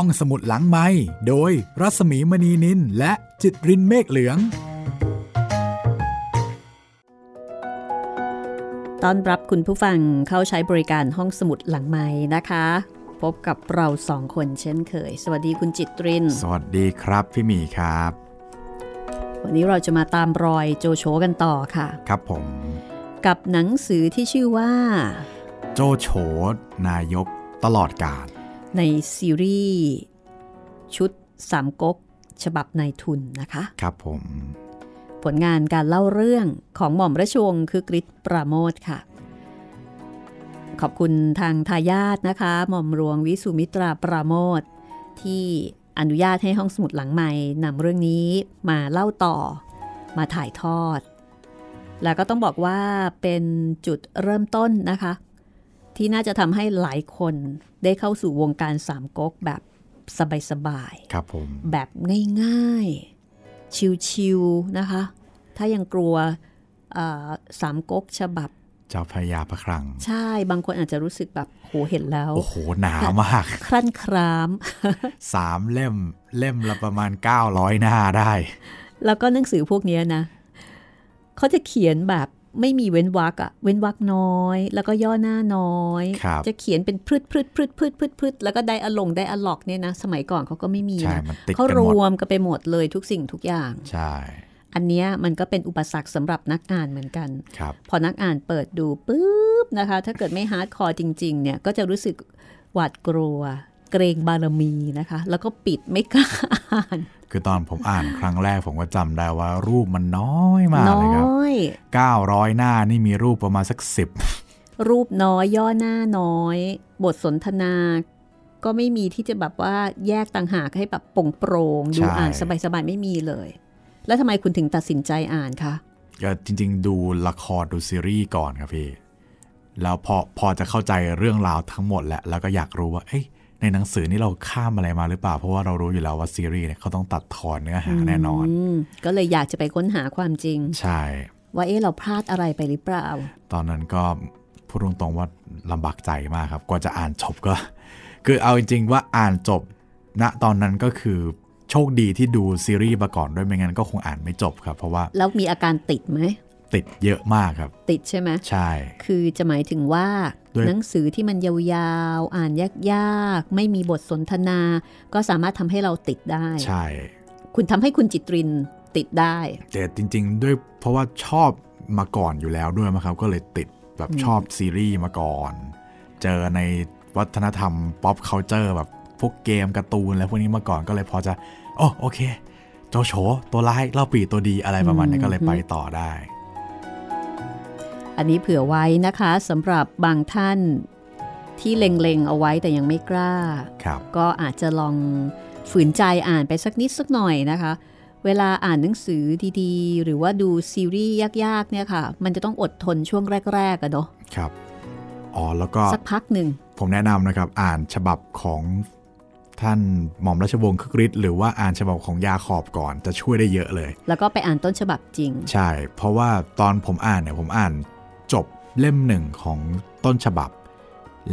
ห้องสมุดหลังไม้โดยรัสมีมณีนินและจิตรินเมฆเหลืองต้อนรับคุณผู้ฟังเข้าใช้บริการห้องสมุดหลังไม้นะคะ พบกับเราสองคนเช่นเคย สวัสดีคุณจิตริน สวัสดีครับพี่หมีครับ วันนี้เราจะมาตามรอยโจโฉกันต่อค่ะ ครับผม กับหนังสือที่ชื่อว่า โจโฉนายกตลอดกาล ในซีรีส์ ชุดสามก๊กฉบับนายทุนนะคะ ครับผม ผลงานการเล่าเรื่องของหม่อมราชวงศ์คือกริชปราโมทค่ะ ขอบคุณทางทายาทนะคะ หม่อมหลวงวิสุมิตราปราโมทที่อนุญาตให้ห้องสมุดหลังใหม่นำเรื่องนี้มาเล่าต่อ มาถ่ายทอด แล้วก็ต้องบอกว่าเป็นจุดเริ่มต้นนะคะ ที่น่าจะทำให้หลายคนได้เข้าสู่วงการสามก๊กแบบสบายๆครับผมแบบง่ายๆ ชิวๆนะคะ ถ้ายังกลัวเอ่อสามก๊กฉบับเจ้าพระยาพระคลัง ใช่บางคนอาจจะรู้สึกแบบโหเห็นแล้ว โอ้โห หนามากครั่นครามสามเล่มเล่มละประมาณ 900 หน้าได้ แล้วก็หนังสือพวกเนี้ยนะ เขาจะเขียนแบบ ไม่มีเว้นวรรคอะเว้นวรรคน้อย แล้วก็ย่อหน้าน้อยครับจะเขียนเป็นพืดพืดพืดพืดพืดพืดแล้วก็ dialogue dialogue เนี่ยนะ สมัยก่อนเขาก็ไม่มีใช่นะมันติดเขากันรหมดวมกันไปหมดเลยทุกสิ่งทุกอย่าง ใช่ อันเนี้ยมันก็เป็นอุปสรรคสำหรับนักอ่านเหมือนกันครับพอนักอ่านเปิดดูปุ๊บนะคะ ถ้าเกิดไม่ hardcore จริง ๆ เนี่ยก็จะรู้สึกหวาดกลัว เกรงบารมีนะคะ แล้วก็ปิดไม่กล้าอ่านคือตอนผมอ่านครั้งแรกผมก็จำได้ว่า รูปมันน้อยมากน้เลยครับอย900หน้านี่มีรูปประมาณสักสิบรูปน้อยย่อหน้าน้อย บทสนทนา ก็ไม่มีที่จะแบบว่าแยกต่างหากให้แบบโปร่งโปร่งๆดูใช่อ่านสบายๆไม่มีเลย แล้วทำไมคุณถึงตัดสินใจอ่านคะก็จริง ๆ ดูละครดูซีรีส์ก่อนครับพี่แล้วพอพอจะเข้าใจเรื่องราวทั้งหมดแหละแล้วก็อยากรู้ว่า เอ้ย ในหนังสือนี่เราข้ามอะไรมาหรือเปล่า เพราะว่าเรารู้อยู่แล้วว่าซีรีส์เนี่ยเขาต้องตัดทอนเนื้อหาแน่นอนอืมก็เลยอยากจะไปค้นหาความจริง ใช่ ว่าเอ๊ะเราพลาดอะไรไปหรือเปล่า ตอนนั้นก็พูดตรงๆว่าลำบากใจมากครับ กว่าจะอ่านจบก็ คือเอาจริงๆว่าอ่านจบณตอนนั้นก็คือโชคดีที่ดูซีรีส์มาก่อนด้วยไม่งั้นก็คงอ่านไม่จบครับ เพราะว่าแล้วมีอาการติดไหม ติดเยอะมากครับ ติดใช่ไหมใช่ คือจะหมายถึงว่าด้วยหนังสือที่มันยาวๆ อ่านยากๆ ไม่มีบทสนทนา ก็สามารถทำให้เราติดได้ ใช่ คุณทำให้คุณจิตรินติดได้ แต่จริง ๆ ด้วยเพราะว่าชอบมาก่อนอยู่แล้วด้วยมั้งครับ ก็เลยติดแบบชอบซีรีส์มาก่อน เจอในวัฒนธรรม pop culture แบบพวกเกมการ์ตูน แล้วพวกนี้มาก่อนก็เลยพอจะโอ้โอเคโจโฉตัวร้ายเล่าปีตัวดีอะไรประมาณนี้อืมก็เลยไปต่อได้ อันนี้เผื่อไว้นะคะสำหรับบางท่านที่เล็งๆเอาไว้แต่ยังไม่กล้าครับก็อาจจะลองฝืนใจอ่านไปสักนิดสักหน่อยนะคะ เวลาอ่านหนังสือดีๆ หรือว่าดูซีรีส์ยากๆเนี่ยค่ะ มันจะต้องอดทนช่วงแรกๆอะเนาะครับอ๋อแล้วก็สักพักหนึ่ง ผมแนะนำนะครับ อ่านฉบับของท่านหม่อมราชวงศ์คึกฤทธิ์หรือว่าอ่านฉบับของยาขอบก่อนจะช่วยได้เยอะเลย แล้วก็ไปอ่านต้นฉบับจริง ใช่ เพราะว่าตอนผมอ่านเนี่ยผมอ่าน จบเล่มหนึ่งของต้นฉบับ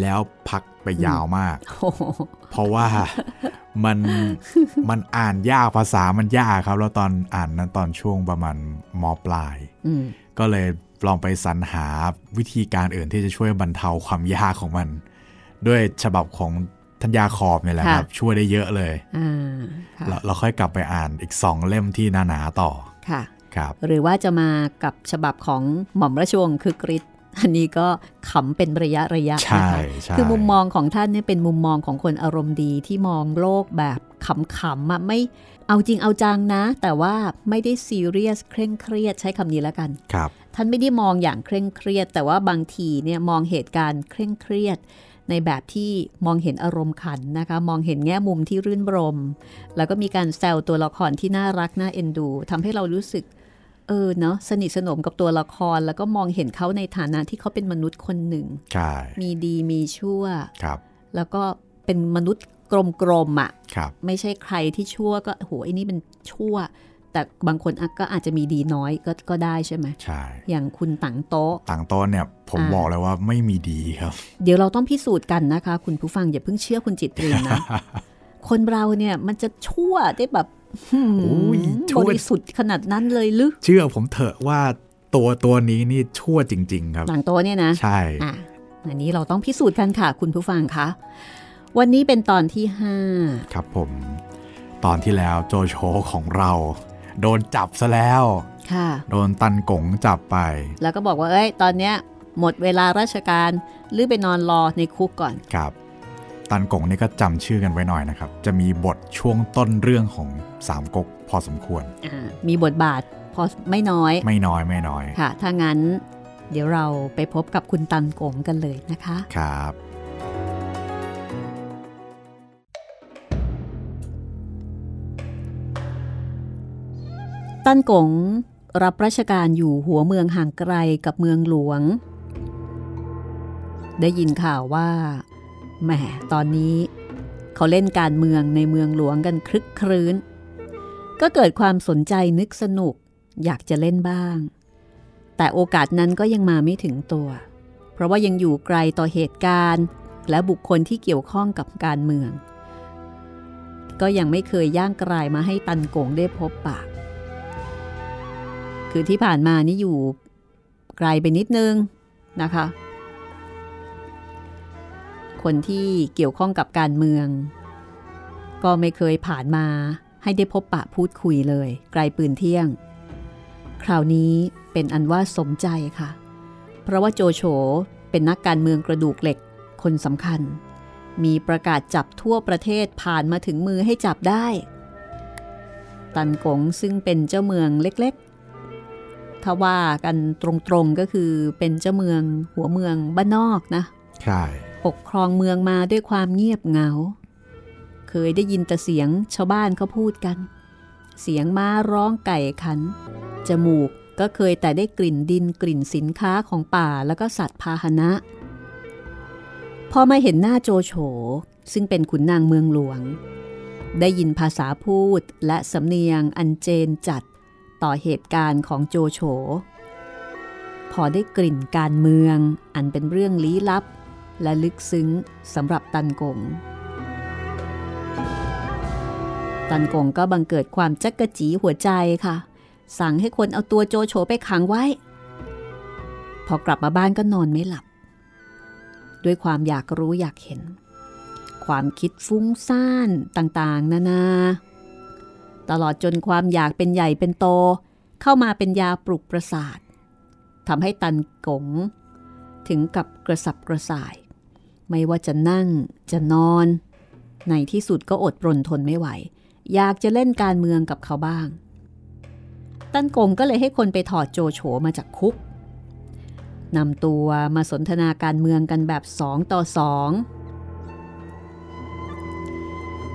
แล้วพักไปยาวมากโอ้โหเพราะว่ามันมันอ่านยากภาษามันยากครับ แล้วตอนอ่านนั้นตอนช่วงประมาณมปลายอืมก็เลยลองไปสรรหาวิธีการอื่นที่จะช่วยบรรเทาความยากของมัน ด้วยฉบับของทัญญาขอบเนี่ยแหละครับ ช่วยได้เยอะเลยอ่าค่ะเราเราค่อยกลับไปอ่านอีกสองเล่มที่หนาๆต่อค่ะค รับหรือว่าจะมากับฉบับของหม่อมราชวงศ์คือกริชอันนี้ก็ขำเป็นระยะระยะใช่นะคะใช่คือมุมมองของท่านเนี่ยเป็นมุมมองของคนอารมณ์ดีที่มองโลกแบบขำๆอะไม่เอาจริงเอาจังนะ แต่ว่าไม่ได้ซีเรียสเคร่งเครียดใช้คำนี้แล้วกันครับ ท่านไม่ได้มองอย่างเคร่งเครียด แต่ว่าบางทีเนี่ยมองเหตุการณ์เคร่งเครียด ในแบบที่มองเห็นอารมณ์ขันนะคะ มองเห็นแง่มุมที่รื่นรม แล้วก็มีการแซวตัวละครที่น่ารักน่าเอ็นดูทำให้เรารู้สึก เออเนาะสนิทสนมกับตัวละครแล้วก็มองเห็นเขาในฐานะที่เขาเป็นมนุษย์คนหนึ่งใช่มีดีมีชั่วครับ แล้วก็เป็นมนุษย์กลมๆอะ่ะครับไม่ใช่ใครที่ชั่วก็โหไอ้นี่เป็นชั่ว แต่บางคนอะก็อาจจะมีดีน้อยก็ก็ได้ใช่ไหมใช่ อย่างคุณตังโต๊ะต่างต้นเนี่ยผมอ่าบอกเลยว่าไม่มีดีครับ เดี๋ยวเราต้องพิสูจน์กันนะคะ คุณผู้ฟังอย่าเพิ่งเชื่อคุณจิตรีนะคนเราเนี่ยมันจะชั่วได้แบบโอ้ย บชั่วริสุทธิ์ขนาดนั้นเลยหรือเชื่อผมเถอะว่าตัวตัวนี้นี่ชั่วจริง ๆ ครับหลังโตะเนี่ยนะ ใช่อะอันนี้เราต้องพิสูจน์กันค่ะ คุณผู้ฟังคะวันนี้เป็นตอนที่ 5 ครับผม ตอนที่แล้วโจโฉของเรา โดนจับซะแล้วค่ะ โดนตันกงจับไป แล้วก็บอกว่าเอ้ย ตอนเนี้ยหมดเวลาราชการหรือไปนอนรอในคุกก่อนกับ ตันกงนี่ก็จำชื่อกันไว้หน่อยนะครับ จะมีบทช่วงต้นเรื่องของสามก๊กพอสมควรอ่ามีบทบาทพอไม่น้อย ไม่น้อยไม่น้อยค่ะ ถ้างั้นเดี๋ยวเราไปพบกับคุณตันกงกันเลยนะคะ ครับ ตั้นกงรับราชการอยู่หัวเมืองห่างไกลกับเมืองหลวง ได้ยินข่าวว่า แหมตอนนี้ เขาเล่นการเมืองในเมืองหลวงกันคลึกครื้น ก็เกิดความสนใจนึกสนุกอยากจะเล่นบ้าง แต่โอกาสนั้นก็ยังมาไม่ถึงตัว เพราะว่ายังอยู่ไกลต่อเหตุการณ์ และบุคคลที่เกี่ยวข้องกับการเมือง ก็ยังไม่เคยย่างกลายมาให้ตันกงได้พบปะคือที่ผ่านมานี่อยู่ไกลไปนิดนึงนะคะ คนที่เกี่ยวข้องกับการเมือง ก็ไม่เคยผ่านมาให้ได้พบปะพูดคุยเลย ไกลปืนเที่ยง คราวนี้เป็นอันว่าสมใจค่ะ เพราะว่าโจโฉเป็นนักการเมืองกระดูกเหล็กคนสำคัญ มีประกาศจับทั่วประเทศผ่านมาถึงมือให้จับได้ ตันกงซึ่งเป็นเจ้าเมืองเล็กๆ ถ้าว่ากันตรงๆก็คือเป็นเจ้าเมืองหัวเมืองบ้านนอกนะ ใช่ ปกครองเมืองมาด้วยความเงียบเหงา เคยได้ยินแต่เสียงชาวบ้านเขาพูดกัน เสียงม้าร้องไก่ขัน จมูกก็เคยแต่ได้กลิ่นดินกลิ่นสินค้าของป่าแล้วก็สัตว์พาหนะ พอมาเห็นหน้าโจโฉซึ่งเป็นขุนนางเมืองหลวง ได้ยินภาษาพูดและสำเนียงอันเจนจัดต่อเหตุการณ์ของโจโฉพอได้กลิ่นการเมืองอันเป็นเรื่องลี้ลับ และลึกซึ้งสำหรับตันกง ตันกงก็บังเกิดความจักกะจีหัวใจค่ะ สั่งให้คนเอาตัวโจโฉไปขังไว้ พอกลับมาบ้านก็นอนไม่หลับ ด้วยความอยากรู้อยากเห็น ความคิดฟุ้งซ่านต่างๆ นานา ตลอดจนความอยากเป็นใหญ่เป็นโต เข้ามาเป็นยาปลุกประสาททำให้ตันกงถึงกับกระสับกระส่าย ไม่ว่าจะนั่งจะนอน ในที่สุดก็อดปรนทนไม่ไหว อยากจะเล่นการเมืองกับเขาบ้าง ตันกงก็เลยให้คนไปถอดโจโฉมาจากคุกนำตัวมาสนทนาการเมืองกันแบบสองต่อสอง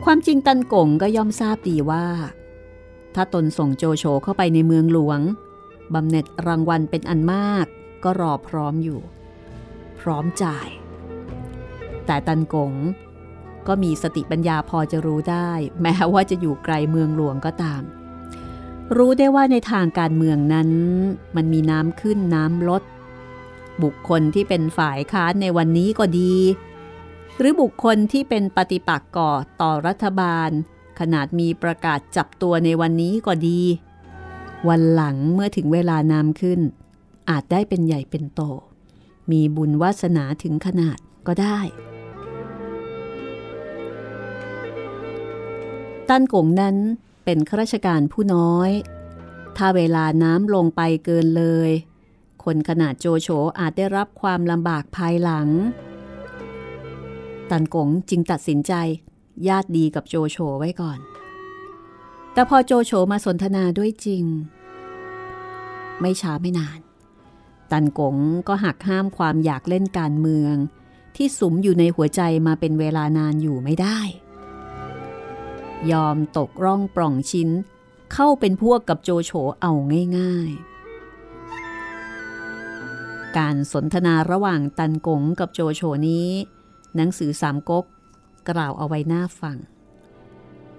ความจริงตันกงก็ย่อมทราบดีว่า ถ้าตนส่งโจโฉเข้าไปในเมืองหลวงบำเหน็จรางวัลเป็นอันมาก ก็รอพร้อมอยู่ พร้อมจ่าย แต่ตันกงก็มีสติปัญญาพอจะรู้ได้ แม้ว่าจะอยู่ไกลเมืองหลวงก็ตาม รู้ได้ว่าในทางการเมืองนั้น มันมีน้ำขึ้นน้ำลด บุคคลที่เป็นฝ่ายค้านในวันนี้ก็ดี หรือบุคคลที่เป็นปฏิปักษ์ก่อต่อรัฐบาล ขนาดมีประกาศจับตัวในวันนี้ก็ดี วันหลังเมื่อถึงเวลาน้ำขึ้น อาจได้เป็นใหญ่เป็นโต มีบุญวาสนาถึงขนาดก็ได้ ตั้นกงนั้นเป็นข้าราชการผู้น้อย ถ้าเวลาน้ำลงไปเกินเลย คนขนาดโจโฉอาจได้รับความลำบากภายหลัง ตันกงจึงตัดสินใจญาติดีกับโจโฉไว้ก่อน แต่พอโจโฉมาสนทนาด้วยจริง ไม่ช้าไม่นาน ตันกงก็หักห้ามความอยากเล่นการเมือง ที่สุมอยู่ในหัวใจมาเป็นเวลานานอยู่ไม่ได้ ยอมตกร่องปล่องชิ้น เข้าเป็นพวกกับโจโฉเอาง่าย ๆ การสนทนาระหว่างตันกงกับโจโฉนี้ หนังสือสามก๊กกล่าวเอาไว้หน้าฟัง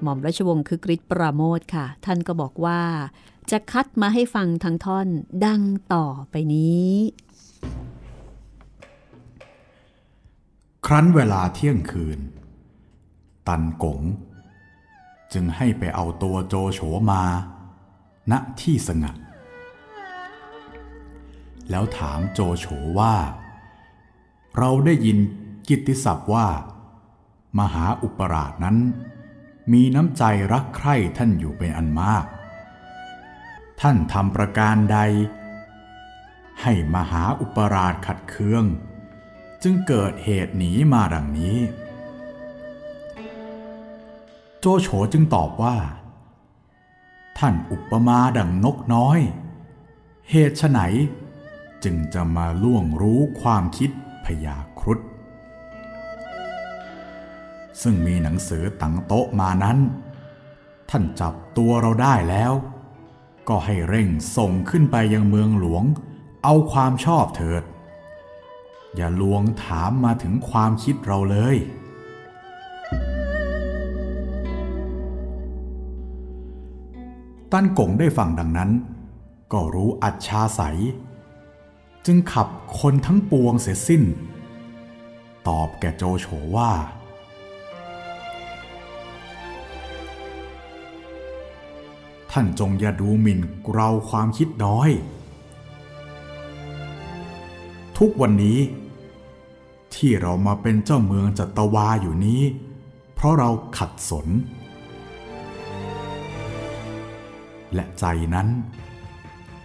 หม่อมราชวงศ์คึกฤทธิ์ปราโมทค่ะ ท่านก็บอกว่าจะคัดมาให้ฟังทั้งท่อนดังต่อไปนี้ ครั้นเวลาเที่ยงคืน ตันกง จึงให้ไปเอาตัวโจโฉมา ณที่สงัด แล้วถามโจโฉว่า เราได้ยินกิตติศัพท์ว่า มหาอุปราชนั้น มีน้ำใจรักใคร่ท่านอยู่เป็นอันมาก ท่านทำประการใด ให้มหาอุปราชขัดเคือง จึงเกิดเหตุหนีมาดังนี้ โจโฉจึงตอบว่า ท่านอุปมาดังนกน้อย เหตุไฉนจึงจะมาล่วงรู้ความคิดพยาครุฑซึ่งมีหนังสือตังโต๊ะมานั้น ท่านจับตัวเราได้แล้ว ก็ให้เร่งส่งขึ้นไปยังเมืองหลวง เอาความชอบเถิด อย่าลวงถามมาถึงความคิดเราเลย ตั้นกงได้ฟังดังนั้น ก็รู้อัจฉาใสจึงขับคนทั้งปวงเสียสิ้น ตอบแก่โจโฉว่า ท่านจงอย่าดูหมิ่นเราความคิดน้อย ทุกวันนี้ ที่เรามาเป็นเจ้าเมืองจัตวาอยู่นี้ เพราะเราขัดสน และใจนั้น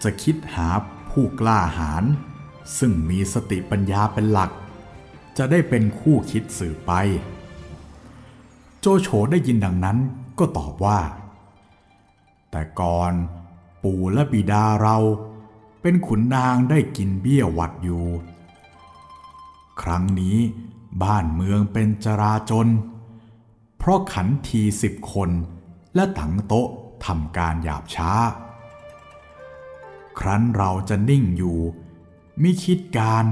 จะคิดหาผู้กล้าหาญซึ่งมีสติปัญญาเป็นหลัก จะได้เป็นคู่คิดสืบไป โจโฉได้ยินดังนั้นก็ตอบว่า แต่ก่อนปู่และบิดาเราเป็นขุนนางได้กินเบี้ยหวัดอยู่ ครั้งนี้บ้านเมืองเป็นจราจน เพราะขันทีสิบคนและถังโต๊ะ ทำการหยาบช้า ครั้นเราจะนิ่งอยู่มิคิดการ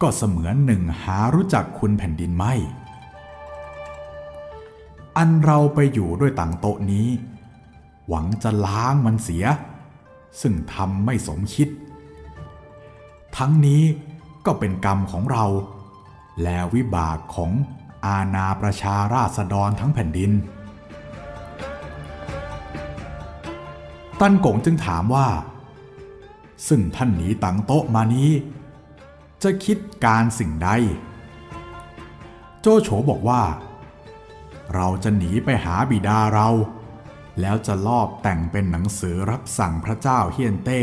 ก็เสมือนหนึ่งหารู้จักคุณแผ่นดินไม่ อันเราไปอยู่ด้วยต่างโต๊ะนี้ หวังจะล้างมันเสีย ซึ่งทำไม่สมคิด ทั้งนี้ก็เป็นกรรมของเรา และวิบากของอาณาประชาราษฎรทั้งแผ่นดิน ตั้นกงจึงถามว่า ซึ่งท่านหนีตังโต๊ะมานี้ จะคิดการสิ่งใด โจโฉบอกว่า เราจะหนีไปหาบิดาเรา แล้วจะลอบแต่งเป็นหนังสือรับสั่งพระเจ้าเฮียนเต้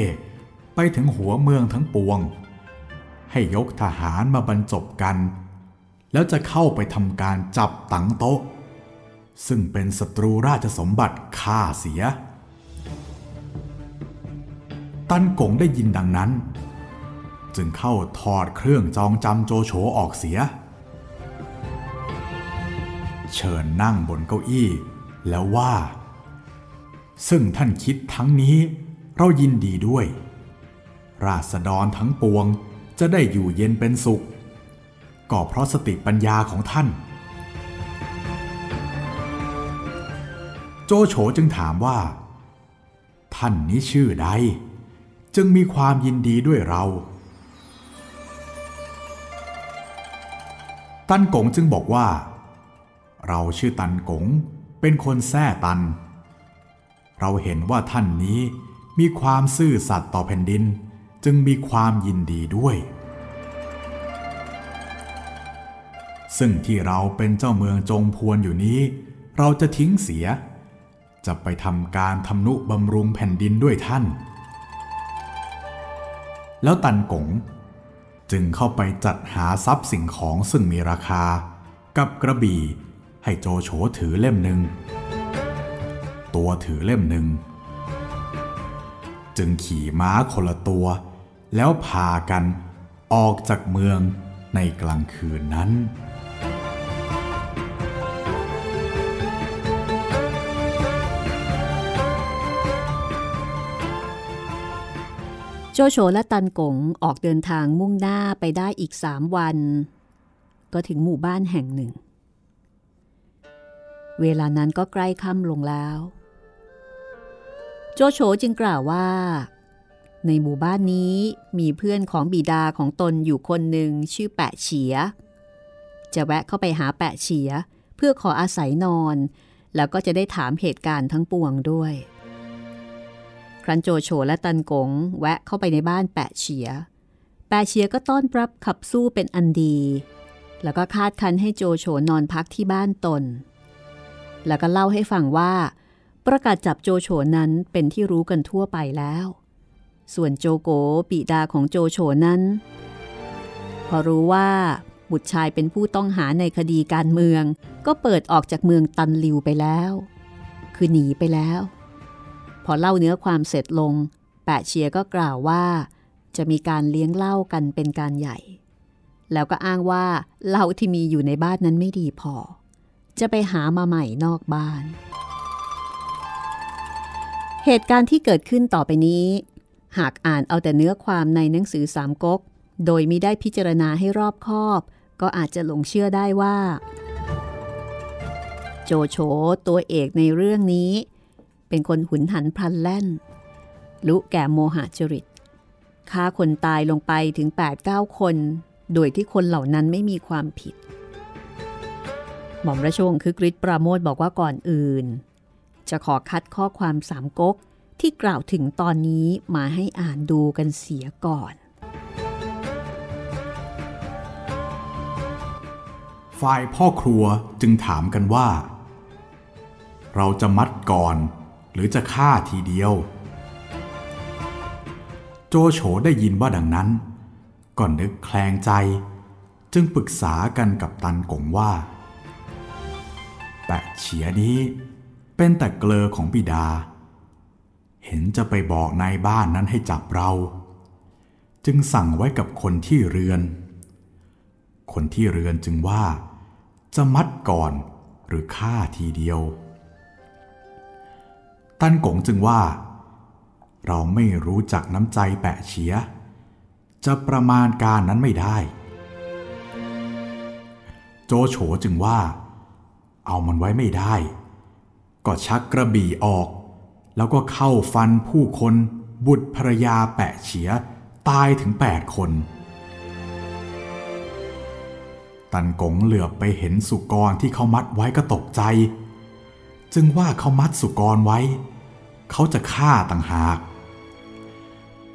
ไปถึงหัวเมืองทั้งปวง ให้ยกทหารมาบรรจบกัน แล้วจะเข้าไปทำการจับตังโต๊ะ ซึ่งเป็นศัตรูราชสมบัติฆ่าเสีย ตันกงได้ยินดังนั้น จึงเข้าถอดเครื่องจองจำโจโฉออกเสีย เชิญนั่งบนเก้าอี้แล้วว่า ซึ่งท่านคิดทั้งนี้เรายินดีด้วย ราษฎรทั้งปวงจะได้อยู่เย็นเป็นสุข ก็เพราะสติปัญญาของท่าน โจโฉจึงถามว่า ท่านนี้ชื่อใด จึงมีความยินดีด้วยเรา ตันกงจึงบอกว่า เราชื่อตันกงเป็นคนแท้ตัน เราเห็นว่าท่านนี้มีความซื่อสัตย์ต่อแผ่นดิน จึงมีความยินดีด้วย ซึ่งที่เราเป็นเจ้าเมืองจงพวนอยู่นี้ เราจะทิ้งเสีย จะไปทำการทำนุบำรุงแผ่นดินด้วยท่าน แล้วตันกงจึงเข้าไปจัดหาทรัพย์สิ่งของซึ่งมีราคา กับกระบี่ให้โจโฉถือเล่มหนึ่ง ตัวถือเล่มหนึ่ง จึงขี่ม้าคนละตัว แล้วพากันออกจากเมืองในกลางคืนนั้น โจโฉและตันกงออกเดินทางมุ่งหน้าไปได้อีกสามวัน ก็ถึงหมู่บ้านแห่งหนึ่ง เวลานั้นก็ใกล้ค่ำลงแล้ว โจโฉจึงกล่าวว่า ในหมู่บ้านนี้มีเพื่อนของบิดาของตนอยู่คนหนึ่งชื่อแปะเฉีย จะแวะเข้าไปหาแปะเฉีย เพื่อขออาศัยนอน แล้วก็จะได้ถามเหตุการณ์ทั้งปวงด้วย ครั้นโจโฉและตันกงแวะเข้าไปในบ้านแปะเฉีย แปะเฉียก็ต้อนรับขับสู้เป็นอันดี แล้วก็คาดคันให้โจโฉนอนพักที่บ้านตน แล้วก็เล่าให้ฟังว่า ประกาศจับโจโฉนั้นเป็นที่รู้กันทั่วไปแล้ว ส่วนโจโกปิดาของโจโฉนั้น พอรู้ว่าบุตรชายเป็นผู้ต้องหาในคดีการเมือง ก็เปิดออกจากเมืองตันลิวไปแล้ว คือหนีไปแล้ว พอเล่าเนื้อความเสร็จลง แปะเชียก็กล่าวว่า จะมีการเลี้ยงเหล้ากันเป็นการใหญ่ แล้วก็อ้างว่าเหล้าที่มีอยู่ในบ้านนั้นไม่ดีพอ จะไปหามาใหม่นอกบ้าน เหตุการณ์ที่เกิดขึ้นต่อไปนี้ หากอ่านเอาแต่เนื้อความในหนังสือสามก๊กโดยมิได้พิจารณาให้รอบคอบ ก็อาจจะหลงเชื่อได้ว่า โจโฉตัวเอกในเรื่องนี้ เป็นคนหุนหันพลันแล่น ลุแก่โมหะจริตฆ่าคนตายลงไปถึง 8-9 คน โดยที่คนเหล่านั้นไม่มีความผิด หม่อมราชวงศ์คือกริชปราโมทบอกว่าก่อนอื่น จะขอคัดข้อความสามก๊กที่กล่าวถึงตอนนี้มาให้อ่านดูกันเสียก่อน ฝ่ายพ่อครัวจึงถามกันว่า เราจะมัดก่อน หรือจะฆ่าทีเดียว โจโฉได้ยินว่าดังนั้นก่อนนึกแคลงใจ จึงปรึกษากันกับตันกงว่า แปะเฉียนี้เป็นแต่เกลอของบิดา เห็นจะไปบอกนายบ้านนั้นให้จับเรา จึงสั่งไว้กับคนที่เรือน คนที่เรือนจึงว่า จะมัดก่อนหรือฆ่าทีเดียว ตันกงจึงว่า เราไม่รู้จักน้ำใจแปะเฉีย จะประมาณการนั้นไม่ได้ โจโฉจึงว่า เอามันไว้ไม่ได้ ก็ชักกระบี่ออก แล้วก็เข้าฟันผู้คนบุตรภรยาแปะเฉียตายถึงแปดคน ตันกงเหลือบไปเห็นสุกรที่เขามัดไว้ก็ตกใจ จึงว่าเขามัดสุกรไว้ เขาจะฆ่าต่างหาก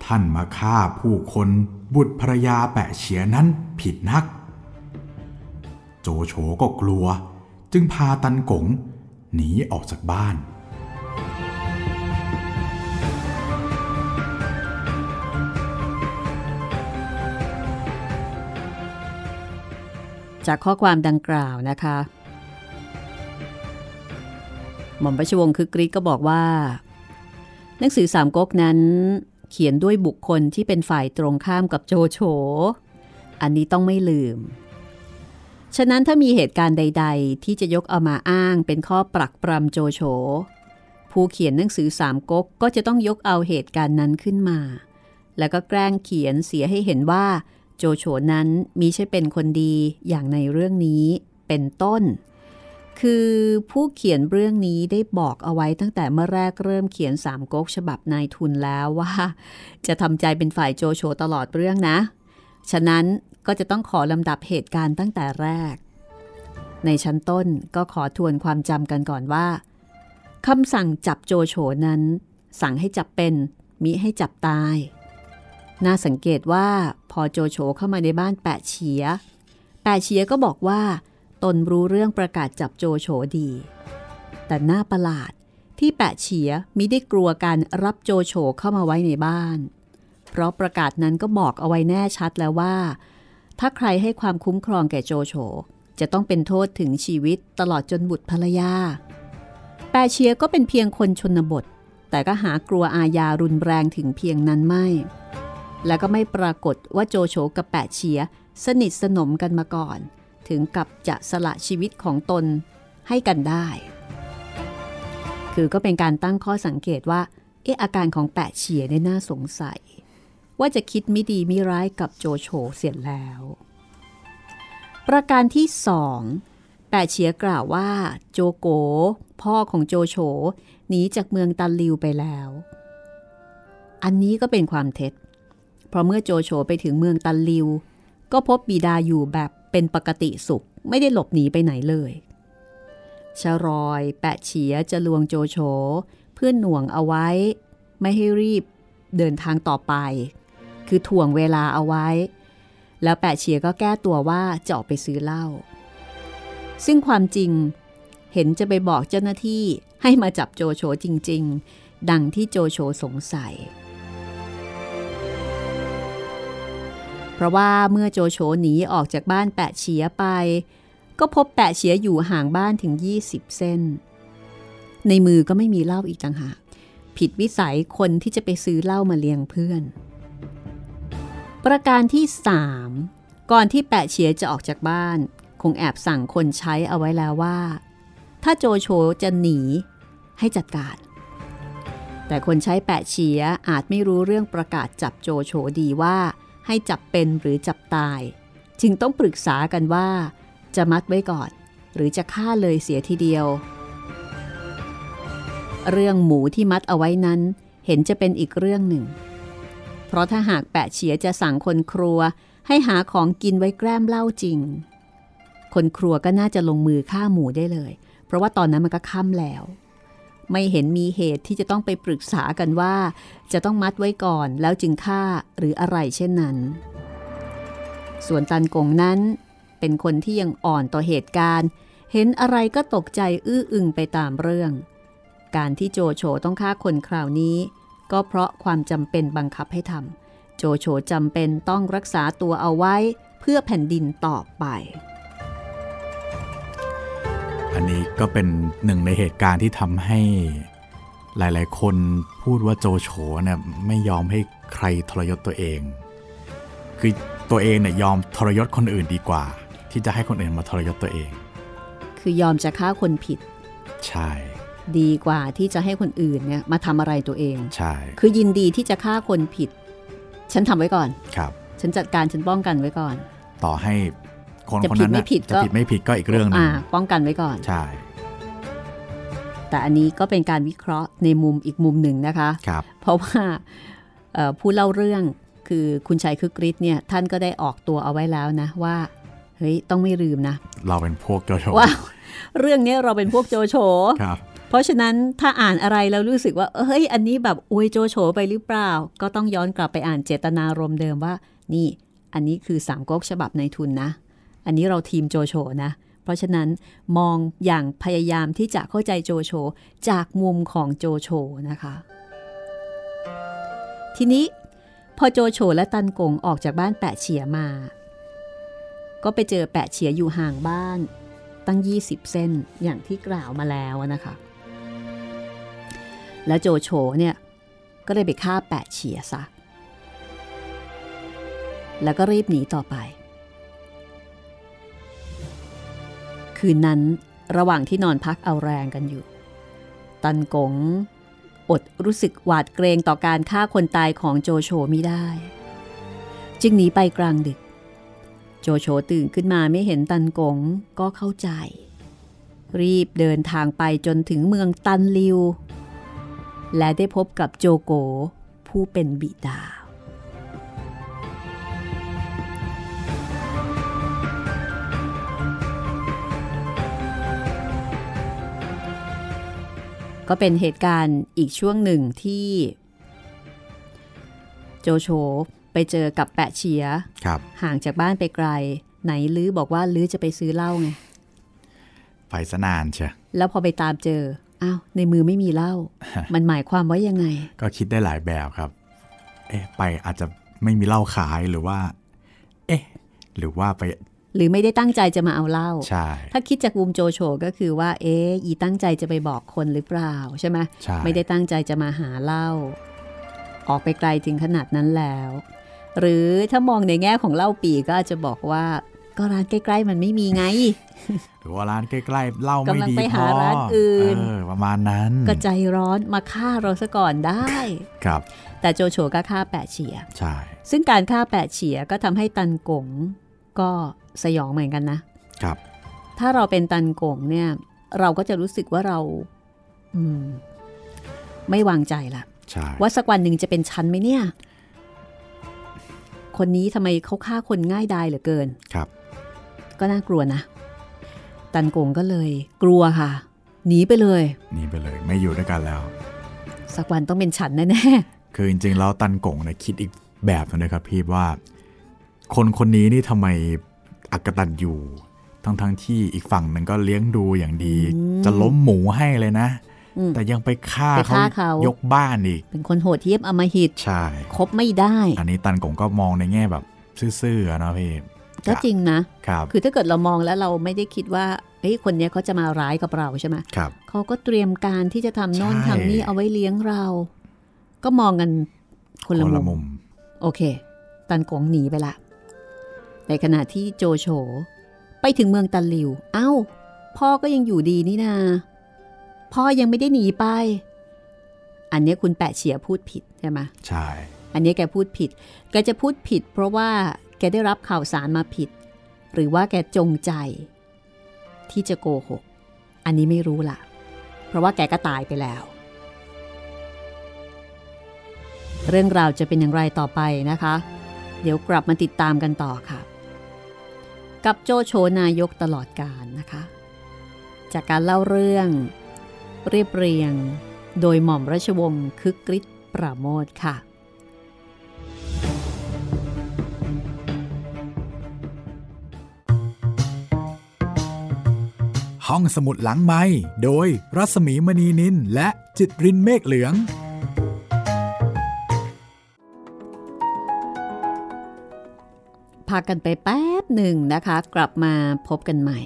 ท่านมาฆ่าผู้คนบุตรภรยาแปะเฉียนั้นผิดนัก โจโฉก็กลัวจึงพาตันกงหนีออกจากบ้าน จากข้อความดังกล่าวนะคะ หม่อมราชวงศ์คือกรีกก็บอกว่า หนังสือสามก๊กนั้น เขียนด้วยบุคคลที่เป็นฝ่ายตรงข้ามกับโจโฉ อันนี้ต้องไม่ลืม ฉะนั้นถ้ามีเหตุการณ์ใด ๆ ที่จะยกเอามาอ้างเป็นข้อปรักปรำโจโฉ ผู้เขียนหนังสือสามก๊กก็จะต้องยกเอาเหตุการณ์นั้นขึ้นมา แล้วก็แกล้งเขียนเสียให้เห็นว่า โจโฉนั้นมิใช่เป็นคนดีอย่างในเรื่องนี้เป็นต้น คือผู้เขียนเรื่องนี้ได้บอกเอาไว้ตั้งแต่เมื่อแรกเริ่มเขียนสามก๊กฉบับนายทุนแล้วว่า จะทำใจเป็นฝ่ายโจโฉตลอดเรื่องนะ ฉะนั้นก็จะต้องขอลำดับเหตุการณ์ตั้งแต่แรก ในชั้นต้นก็ขอทวนความจำกันก่อนว่าคำสั่งจับโจโฉนั้น สั่งให้จับเป็นมิให้จับตาย น่าสังเกตว่าพอโจโฉเข้ามาในบ้านแปะเฉีย แปะเฉียก็บอกว่า ตนรู้เรื่องประกาศจับโจโฉดี แต่น่าประหลาดที่แปะเฉียมิได้กลัวการรับโจโฉเข้ามาไว้ในบ้าน เพราะประกาศนั้นก็บอกเอาไว้แน่ชัดแล้วว่า ถ้าใครให้ความคุ้มครองแก่โจโฉจะต้องเป็นโทษถึงชีวิตตลอดจนบุตรภรรยา แปะเชียก็เป็นเพียงคนชนบท แต่ก็หากลัวอาญารุนแรงถึงเพียงนั้นไม่ แล้วก็ไม่ปรากฏว่าโจโฉกับแปะเชียสนิทสนมกันมาก่อน ถึงกับจะสละชีวิตของตนให้กันได้ คือก็เป็นการตั้งข้อสังเกตว่า เอออาการของแปะเชียเนี่ยน่าสงสัย ว่าจะคิดไม่ดีไม่ร้ายกับโจโฉเสียแล้ว ประการที่สองแปะเชียกล่าวว่า โจโก พ่อของโจโฉหนีจากเมืองตันลิวไปแล้ว อันนี้ก็เป็นความเท็จ เพราะเมื่อโจโฉไปถึงเมืองตันลิว ก็พบบิดาอยู่แบบ เป็นปกติสุขไม่ได้หลบหนีไปไหนเลยชรอยแปะเฉียจะลวงโจโฉเพื่อนหน่วงเอาไว้ ไม่ให้รีบเดินทางต่อไป คือถ่วงเวลาเอาไว้ แล้วแปะเฉียก็แก้ตัวว่าจะออกไปซื้อเหล้าซึ่งความจริงเห็นจะไปบอกเจ้าหน้าที่ให้มาจับโจโฉจริง ๆ ดังที่โจโฉสงสัย เพราะว่าเมื่อโจโฉหนีออกจากบ้านแปะเฉียไป ก็พบแปะเฉียอยู่ห่างบ้านถึง 20 เส้น ในมือก็ไม่มีเหล้าอีกต่างหาก ผิดวิสัยคนที่จะไปซื้อเหล้ามาเลี้ยงเพื่อน ประการที่ 3 ก่อนที่แปะเฉียจะออกจากบ้าน คงแอบสั่งคนใช้เอาไว้แล้วว่า ถ้าโจโฉจะหนีให้จัดการแต่คนใช้แปะเฉียอาจไม่รู้เรื่องประกาศจับโจโฉดีว่า ให้จับเป็นหรือจับตาย จึงต้องปรึกษากันว่า จะมัดไว้ก่อน หรือจะฆ่าเลยเสียทีเดียว เรื่องหมูที่มัดเอาไว้นั้น เห็นจะเป็นอีกเรื่องหนึ่ง เพราะถ้าหากแปะเฉียจะสั่งคนครัวให้หาของกินไว้แกล้มเหล้าจริง คนครัวก็น่าจะลงมือฆ่าหมูได้เลย เพราะว่าตอนนั้นมันก็ค่ำแล้ว ไม่เห็นมีเหตุที่จะต้องไปปรึกษากันว่า จะต้องมัดไว้ก่อนแล้วจึงฆ่าหรืออะไรเช่นนั้น ส่วนตันกงนั้นเป็นคนที่ยังอ่อนต่อเหตุการณ์ เห็นอะไรก็ตกใจอื้ออึงไปตามเรื่อง การที่โจโฉต้องฆ่าคนคราวนี้ ก็เพราะความจำเป็นบังคับให้ทำโจโฉจำเป็นต้องรักษาตัวเอาไว้เพื่อแผ่นดินต่อไป อันนี้ก็เป็นหนึ่งในเหตุการณ์ที่ทำให้หลาย ๆ คนพูดว่าโจโฉเนี่ยไม่ยอมให้ใครทรยศตัวเอง คือตัวเองเนี่ยยอมทรยศคนอื่นดีกว่า ที่จะให้คนอื่นมาทรยศตัวเอง คือยอมจะฆ่าคนผิด ใช่ ดีกว่าที่จะให้คนอื่นเนี่ยมาทำอะไรตัวเอง ใช่ คือยินดีที่จะฆ่าคนผิด ฉันทำไว้ก่อน ครับ ฉันจัดการฉันป้องกันไว้ก่อน ต่อให้ คนจะคนผิดนั้นไม่น่ะผิดจะก็ผิดไม่ผิดก็อีกเรื่องหนึอ่างป้องกันไว้ก่อนใช่แต่อันนี้ก็เป็นการวิเคราะห์ในมุมอีกมุมหนึ่งนะคะครับเพราะว่าเอ่อผู้เล่าเรื่องคือคุณชัยคึกฤทธิ์เนี่ยท่านก็ได้ออกตัวเอาไว้แล้วนะว่าเฮ้ยต้องไม่ลืมนะ เราเป็นพวกโจโฉว่าเรื่องนี้เราเป็นพวกโจโฉครับเพราะฉะนั้นถ้าอ่านอะไรแล้วรู้สึกว่าเฮ้ยอันนี้แบบอวยโจโฉไปหรือเปล่า ก็ต้องย้อนกลับไปอ่านเจตนารมณ์เดิมว่า นี่อันนี้คือสามก๊กฉบับในทุนนะ อันนี้เราทีมโจโฉนะ เพราะฉะนั้นมองอย่างพยายามที่จะเข้าใจโจโฉจากมุมของโจโฉนะคะ ทีนี้พอโจโฉและตันกงออกจากบ้านแปะเฉียมา ก็ไปเจอแปะเฉียอยู่ห่างบ้านตั้ง 20 เส้นอย่างที่กล่าวมาแล้วนะคะ แล้วโจโฉเนี่ยก็เลยไปฆ่าแปะเฉียซะ แล้วก็รีบหนีต่อไป คืนนั้นระหว่างที่นอนพักเอาแรงกันอยู่ ตันกงอดรู้สึกหวาดเกรงต่อการฆ่าคนตายของโจโฉไม่ได้ จึงหนีไปกลางดึก โจโฉตื่นขึ้นมาไม่เห็นตันกงก็เข้าใจ รีบเดินทางไปจนถึงเมืองตันลิว และได้พบกับโจโกผู้เป็นบิดา ก็เป็นเหตุการณ์อีกช่วงหนึ่งที่ โจโฉไปเจอกับแปะเฉียครับห่างจากบ้านไปไกล ไหนลื้อบอกว่าลื้อจะไปซื้อเหล้าไงไปสนานเชียแล้วพอไปตามเจออ้าวในมือไม่มีเหล้ามันหมายความว่ายังไง ก็คิดได้หลายแบบครับ เอ๊ะไปอาจจะไม่มีเหล้าขายหรือว่า เอ๊ะ หรือว่าไป หรือไม่ได้ตั้งใจจะมาเอาเหล้าใช่ถ้าคิดจากมุมโจโฉก็คือว่า เอ๊ะอีตั้งใจจะไปบอกคนหรือเปล่าใช่ไหมใช่ไม่ได้ตั้งใจจะมาหาเหล้าออกไปไกลถึงขนาดนั้นแล้ว หรือถ้ามองในแง่ของเหล้าปีก็อาจจะบอกว่าก็ร้านใกล้ ๆ มันไม่มีไง หรือว่าร้านใกล้ๆเหล้าไม่กำลังดีไปพหาอร้านอื่นเออประมาณนั้น ก็ใจร้อนมาฆ่าเราซะก่อนได้ ครับ แต่โจโฉก็ฆ่าแปะเฉีย ใช่ ซึ่งการฆ่าแปะเฉียก็ทำให้ตันกง ก็สยองเหมือนกันนะครับ ถ้าเราเป็นตันกงเนี่ย เราก็จะรู้สึกว่าเราอืมไม่วางใจละใช่ว่าสักวันหนึ่งจะเป็นชั้นไหมเนี่ย คนนี้ทำไมเขาฆ่าคนง่ายดายเหลือเกินครับ ก็น่ากลัวนะ ตันกงก็เลย กลัวค่ะหนีไปเลยหนีไปเลย ไม่อยู่ด้วยกันแล้ว สักวันต้องเป็นฉันแน่คือจริงๆแล้วตันกงเนี่ยคิดอีกแบบนึงนะครับพี่ว่า คนคนนี้นี่ทำไมอักตันอยู่ ทั้งทั้งๆที่อีกฝั่งหนึ่งก็เลี้ยงดูอย่างดี จะล้มหมูให้เลยนะอืมแต่ยังไปฆ่าไปเขาฆ่าเขายยกบ้านอีกๆเป็นคนโหดเหี้ยมอำมหิตใช่ คบไม่ได้ อันนี้ตันกงก็มองในแง่แบบซื่อๆอะเนาะพี่ก็จริงนะ ครับ คือถ้าเกิดเรามองแล้วเราไม่ได้คิดว่าเฮ้ยคนเนี้ยเขาจะมาร้ายกับเราใช่ไหมครับ เขาก็เตรียมการที่จะทำโน่นใช่ ทำนี่เอาไว้เลี้ยงเรา ก็มองกันคนละคนละมุมุมมโอเค ตันกงหนีไปละ ในขณะที่โจโฉไปถึงเมืองตันหลิว เอ้า พ่อก็ยังอยู่ดีนี่นา พ่อยังไม่ได้หนีไป อันเนี้ยคุณแปะเฉียพูดผิดใช่ไหมใช่ อันนี้แกพูดผิด แกจะพูดผิด เพราะว่าแกได้รับข่าวสารมาผิด หรือว่าแกจงใจ ที่จะโกหก อันนี้ไม่รู้ล่ะ เพราะว่าแกก็ตายไปแล้ว เรื่องราวจะเป็นอย่างไรต่อไปนะคะ เดี๋ยวกลับมาติดตามกันต่อค่ะ กับโจโฉนายกตลอดการนะคะ จากการเล่าเรื่องเรียบเรียงโดยหม่อมราชวงศ์คึกฤทธิ์ปราโมทค่ะ ห้องสมุดหลังไม้โดยรัศมีมณีนินและจิตรินเมฆเหลือง พักกันไปแป๊บหนึ่งนะคะ กลับมาพบกันใหม่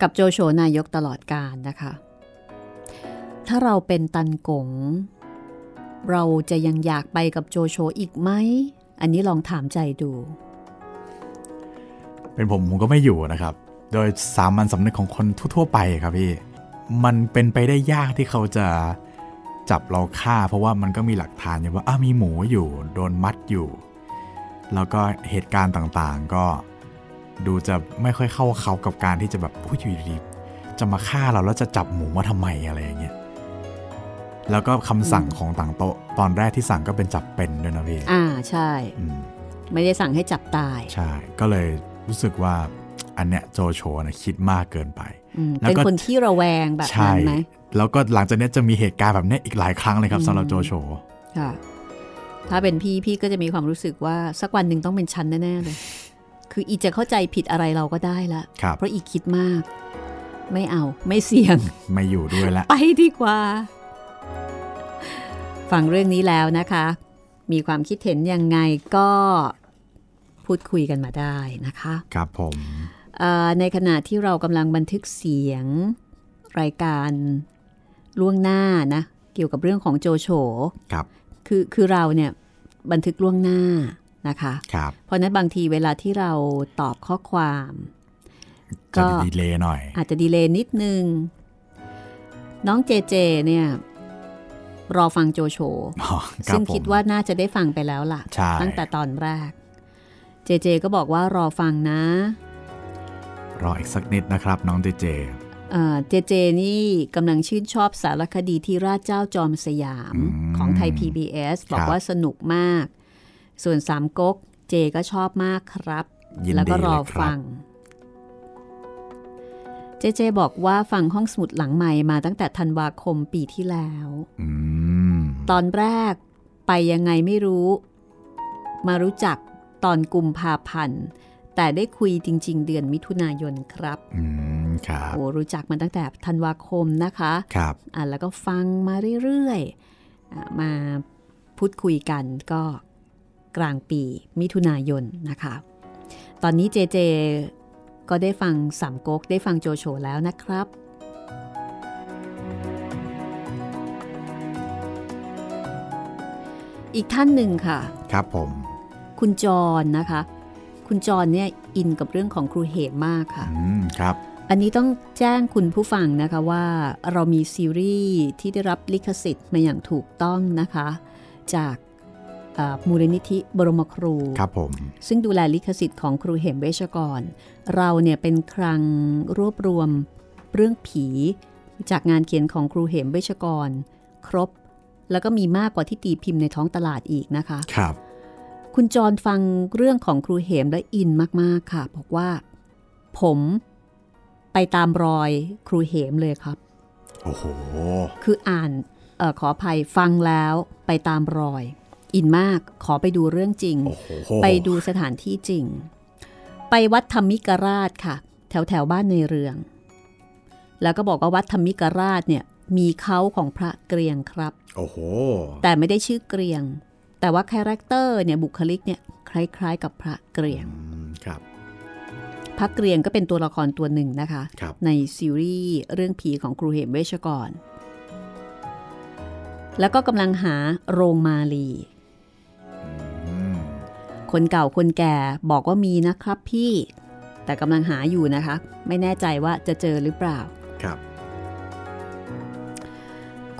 กับโจโฉนายกตลอดการนะคะ ถ้าเราเป็นตันกง เราจะยังอยากไปกับโจโฉอีกไหม อันนี้ลองถามใจดู เป็นผมผมก็ไม่อยู่นะครับ โดยสามัญสำนึกของคนทั่ว ๆ ไปครับพี่ มันเป็นไปได้ยากที่เขาจะจับเราฆ่า เพราะว่ามันก็มีหลักฐานอยู่ว่าอ้ามีหมูอยู่ โดนมัดอยู่ แล้วก็เหตุการณ์ต่างๆ ก็ดูจะไม่ค่อยเข้าเขากับการที่จะแบบผู้อยู่ดีๆจะมาฆ่าเราแล้วจะจับหมูมาทำไมอะไรอย่างเงี้ย แล้วก็คำสั่งของต่างโต๊ะ ตอนแรกที่สั่งก็เป็นจับเป็นด้วยนะพี่ อ่าใช่อืมไม่ได้สั่งให้จับตาย ใช่ ก็เลยรู้สึกว่าอันเนี้ยโจโฉนะคิดมากเกินไปอืมแล้วเป็นก็คนที่ระแวงแบบใช่นั้นไหมแล้วก็หลังจากเนี้ยจะมีเหตุการณ์แบบเนี้ยอีกหลายครั้งเลยครับอืมสำหรับโจโฉค่ะ ถ้าเป็นพี่พี่ก็จะมีความรู้สึกว่าสักวันหนึ่งต้องเป็นฉันแน่ๆเลย คืออีจะเข้าใจผิดอะไรเราก็ได้ละครับเพราะอีคิดมาก ไม่เอา ไม่เสี่ยง ไม่อยู่ด้วยแล้วไปดีกว่า ฟังเรื่องนี้แล้วนะคะ มีความคิดเห็นยังไงก็พูดคุยกันมาได้นะคะ ครับผมเอ่อในขณะที่เรากำลังบันทึกเสียงรายการล่วงหน้านะ เกี่ยวกับเรื่องของโจโฉ ครับคือคือเราเนี่ยบันทึกล่วงหน้านะคะครับเพราะฉะนั้นบางทีเวลาที่เราตอบข้อความจะก็ดีเลย์หน่อย อาจจะดีเลย์นิดนึง น้องเจเจเนี่ยรอฟังโจโฉอ๋อรับซึ่งผมคิดว่าน่าจะได้ฟังไปแล้วล่ะใช่ตั้งแต่ตอนแรก เจเจก็บอกว่ารอฟังนะ รออีกสักนิดนะครับ น้องเจเจ เอ่อเจเจนี่กำลังชื่นชอบสารคดีที่ราชเจ้าจอมสยามอืมของไทย PBS บอกครับว่าสนุกมาก ส่วนสามก๊กเจก็ชอบมากครับยินแล้วดีก็รเลอยครัฟับงเจเจบอกว่าฟังห้องสมุดหลังใหม่มาตั้งแต่ธันวาคมปีที่แล้วอืมตอนแรกไปยังไงไม่รู้ มารู้จักตอนกุมภาพันธ์ แต่ได้คุยจริง ๆ เดือนมิถุนายนครับอืมครับโอ้รู้จักมาตั้งแต่ธันวาคมนะคะครับอะแล้วก็ฟังมาเรื่อยๆอะมาพูดคุยกันก็กลางปีมิถุนายนนะคะ ตอนนี้เจเจก็ได้ฟังสามก๊กได้ฟังโจโฉแล้วนะครับอีกท่านหนึ่งค่ะ ครับผม คุณจรนะคะ คุณจรเนี่ยอินกับเรื่องของครูเหมมากค่ะอืมครับ อันนี้ต้องแจ้งคุณผู้ฟังนะคะว่าเรามีซีรีส์ที่ได้รับลิขสิทธิ์มาอย่างถูกต้องนะคะ จากเอ่อมูลนิธิบรมครูครับผมซึ่งดูแลลิขสิทธิ์ของครูเหมเวชกร เราเนี่ยเป็นครังรวบรวมเรื่องผีจากงานเขียนของครูเหมเวชกร ครบ แล้วก็มีมากกว่าที่ตีพิมพ์ในท้องตลาดอีกนะคะ ครับ คุณจรฟังเรื่องของครูเหมและอินมาก ๆ ค่ะ บอกว่า ผมไปตามรอยครูเหมเลยครับ โอ้โห คืออ่านเออขออภัยฟังแล้วไปตามรอย อินมากขอไปดูเรื่องจริงโอ้โหไปดูสถานที่จริง ไปวัดธรรมิกราชค่ะ แถวแถวบ้านในเรือง แล้วก็บอกว่าวัดธรรมิกราชเนี่ยมีเขาของพระเกรียงครับ โอ้โห แต่ไม่ได้ชื่อเกรียง แต่ว่า character เนี่ยบุคลิกเนี่ยคล้ายๆ กับพระเกรียงอืมครับพระเกรียงก็เป็นตัวละครตัวหนึ่งนะคะครับในซีรีส์เรื่องผีของครูเหมเวชกร แล้วก็กำลังหาโรงมาลีอืมคนเก่าคนแก่บอกว่ามีนะครับพี่ แต่กำลังหาอยู่นะคะ ไม่แน่ใจว่าจะเจอหรือเปล่า ครับ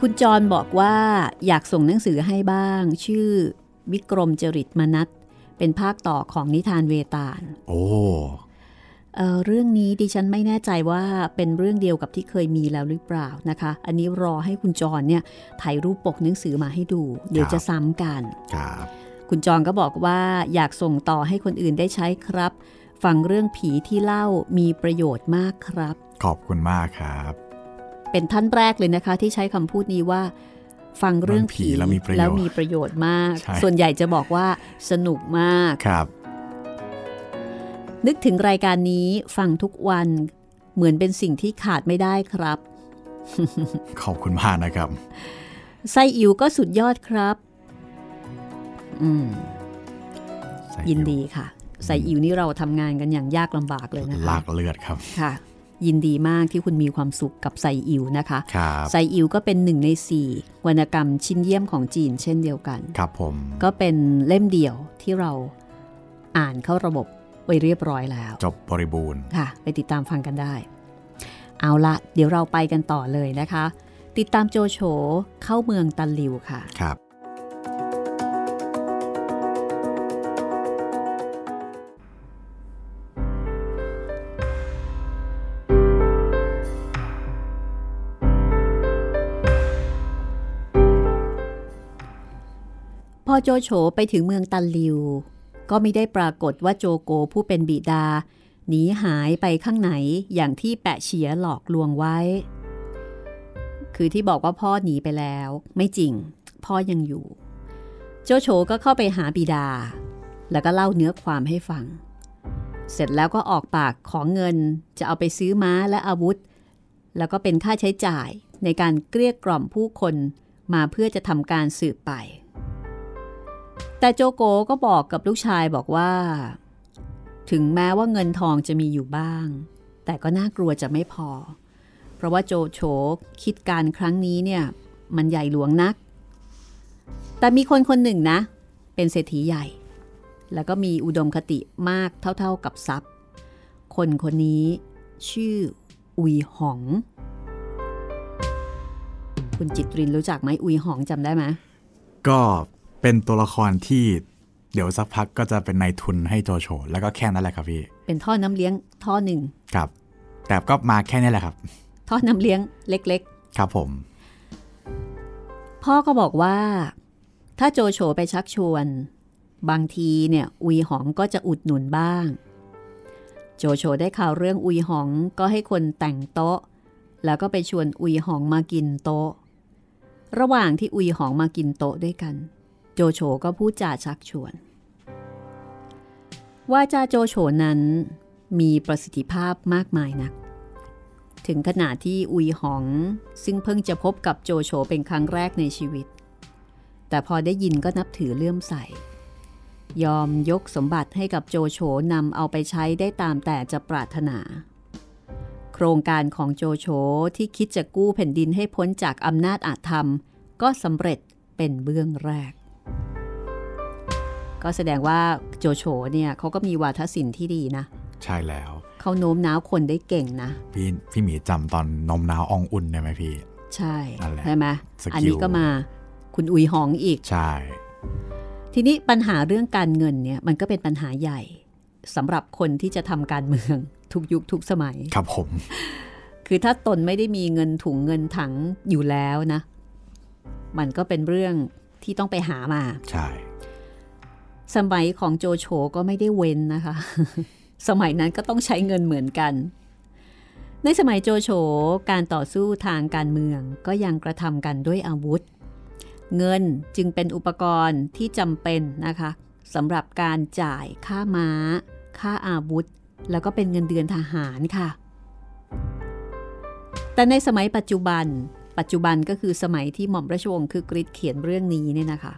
คุณจรบอกว่าอยากส่งหนังสือให้บ้าง ชื่อวิกรมจริตมนัตเป็นภาคต่อของนิทานเวตาล โอ้เอ่อเรื่องนี้ดิฉันไม่แน่ใจว่าเป็นเรื่องเดียวกับที่เคยมีแล้วหรือเปล่านะคะ อันนี้รอให้คุณจรเนี่ยถ่ายรูปปกหนังสือมาให้ดู เดี๋ยวจะซ้ำกันครับคุณจรก็บอกว่าอยากส่งต่อให้คนอื่นได้ใช้ครับ ฟังเรื่องผีที่เล่ามีประโยชน์มากครับ ขอบคุณมากครับ เป็นท่านแรกเลยนะคะ ที่ใช้คำพูดนี้ว่า ฟังเรื่องผีเรื่องผีแล้วมีประโยชน์แล้วมีประโยชน์มากใช่ส่วนใหญ่จะบอกว่าสนุกมากครับ นึกถึงรายการนี้ฟังทุกวันเหมือนเป็นสิ่งที่ขาดไม่ได้ครับ ขอบคุณมากนะครับไส้อิ๋วก็สุดยอดครับ อืมใส่ยินดีค่ะไส้อิ๋วนี่เราทำงานกันอย่างยากลำบากเลยนะคะลากเลือดครับค่ะ ยินดีมากที่คุณมีความสุขกับไส้อิ๋วนะคะครับไซอิ๋วก็เป็นหนึ่งในสี่วรรณกรรมชิ้นเยี่ยมของจีนเช่นเดียวกัน ครับผมก็เป็นเล่มเดียวที่เราอ่านเข้าระบบไว้เรียบร้อยแล้ว จบบริบูรณ์ค่ะ ไปติดตามฟังกันได้ เอาละเดี๋ยวเราไปกันต่อเลยนะคะ ติดตามโจโฉเข้าเมืองตันหลิวค่ะครับ อโจโฉไปถึงเมืองตันหลิว ก็ไม่ได้ปรากฏว่าโจโกผู้เป็นบิดาหนีหายไปข้างไหนอย่างที่แปะเฉียหลอกลวงไว้ คือที่บอกว่าพ่อหนีไปแล้ว ไม่จริง พ่อยังอยู่ โจโฉก็เข้าไปหาบิดา แล้วก็เล่าเนื้อความให้ฟัง เสร็จแล้วก็ออกปากของเงินจะเอาไปซื้อม้าและอาวุธ แล้วก็เป็นค่าใช้จ่ายในการเกลี้ยกล่อมผู้คนมาเพื่อจะทำการสืบไป แต่โจโกก็บอกกับลูกชายบอกว่า ถึงแม้ว่าเงินทองจะมีอยู่บ้าง แต่ก็น่ากลัวจะไม่พอ เพราะว่าโจโฉคิดการครั้งนี้เนี่ย มันใหญ่หลวงนัก แต่มีคนคนหนึ่งนะ เป็นเศรษฐีใหญ่ แล้วก็มีอุดมคติมากเท่าๆกับทรัพย์ คนคนนี้ชื่ออุยหอง คุณจิตรินรู้จักไหมอุยหองจำได้ไหมก็ เป็นตัวละครที่เดี๋ยวสักพักก็จะเป็นนายทุนให้โจโฉแล้วก็แค่นั้นแหละครับพี่ เป็นท่อน้ำเลี้ยงท่อหนึ่งครับ แต่ก็มาแค่นี้แหละครับ ท่อน้ำเลี้ยงเล็กครับผมๆพ่อก็บอกว่า ถ้าโจโฉไปชักชวน บางทีเนี่ยอุยหองก็จะอุดหนุนบ้าง โจโฉได้ข่าวเรื่องอุยหองก็ให้คนแต่งโต๊ะ แล้วก็ไปชวนอุยหองมากินโต๊ะ ระหว่างที่อุยหองมากินโต๊ะด้วยกัน โจโฉก็พูดจาชักชวน ว่าจาโจโฉนั้นมีประสิทธิภาพมากมายนัก ถึงขนาดที่อุยหองซึ่งเพิ่งจะพบกับโจโฉเป็นครั้งแรกในชีวิต แต่พอได้ยินก็นับถือเลื่อมใส ยอมยกสมบัติให้กับโจโฉนำเอาไปใช้ได้ตามแต่จะปรารถนา โครงการของโจโฉที่คิดจะกู้แผ่นดินให้พ้นจากอำนาจอาธรรม ก็สำเร็จเป็นเบื้องแรก ก็แสดงว่าโจโฉเนี่ยเขาก็มีวาทศิลป์ที่ดีนะ ใช่แล้ว เขาโน้มน้าวคนได้เก่งนะ พี่พี่หมีจำตอนนมนาวอองอุ่นได้ไหมพี่ ใช่นั่นแหละใช่ไหมสกิลอันนี้ก็มาคุณอุยหองอีก ใช่ ทีนี้ปัญหาเรื่องการเงินเนี่ยมันก็เป็นปัญหาใหญ่สำหรับคนที่จะทำการเมืองทุกยุคทุกสมัย ครับผม คือถ้าตนไม่ได้มีเงินถุงเงินถังอยู่แล้วนะ มันก็เป็นเรื่องที่ต้องไปหามา ใช่ สมัยของโจโฉก็ไม่ได้เว้นนะคะ สมัยนั้นก็ต้องใช้เงินเหมือนกัน ในสมัยโจโฉการต่อสู้ทางการเมืองก็ยังกระทำกันด้วยอาวุธ เงินจึงเป็นอุปกรณ์ที่จำเป็นนะคะสำหรับการจ่ายค่าม้า ค่าอาวุธ แล้วก็เป็นเงินเดือนทหารค่ะ แต่ในสมัยปัจจุบัน ปัจจุบันก็คือสมัยที่หม่อมราชวงศ์คือกริชเขียนเรื่องนี้เนี่ยนะคะ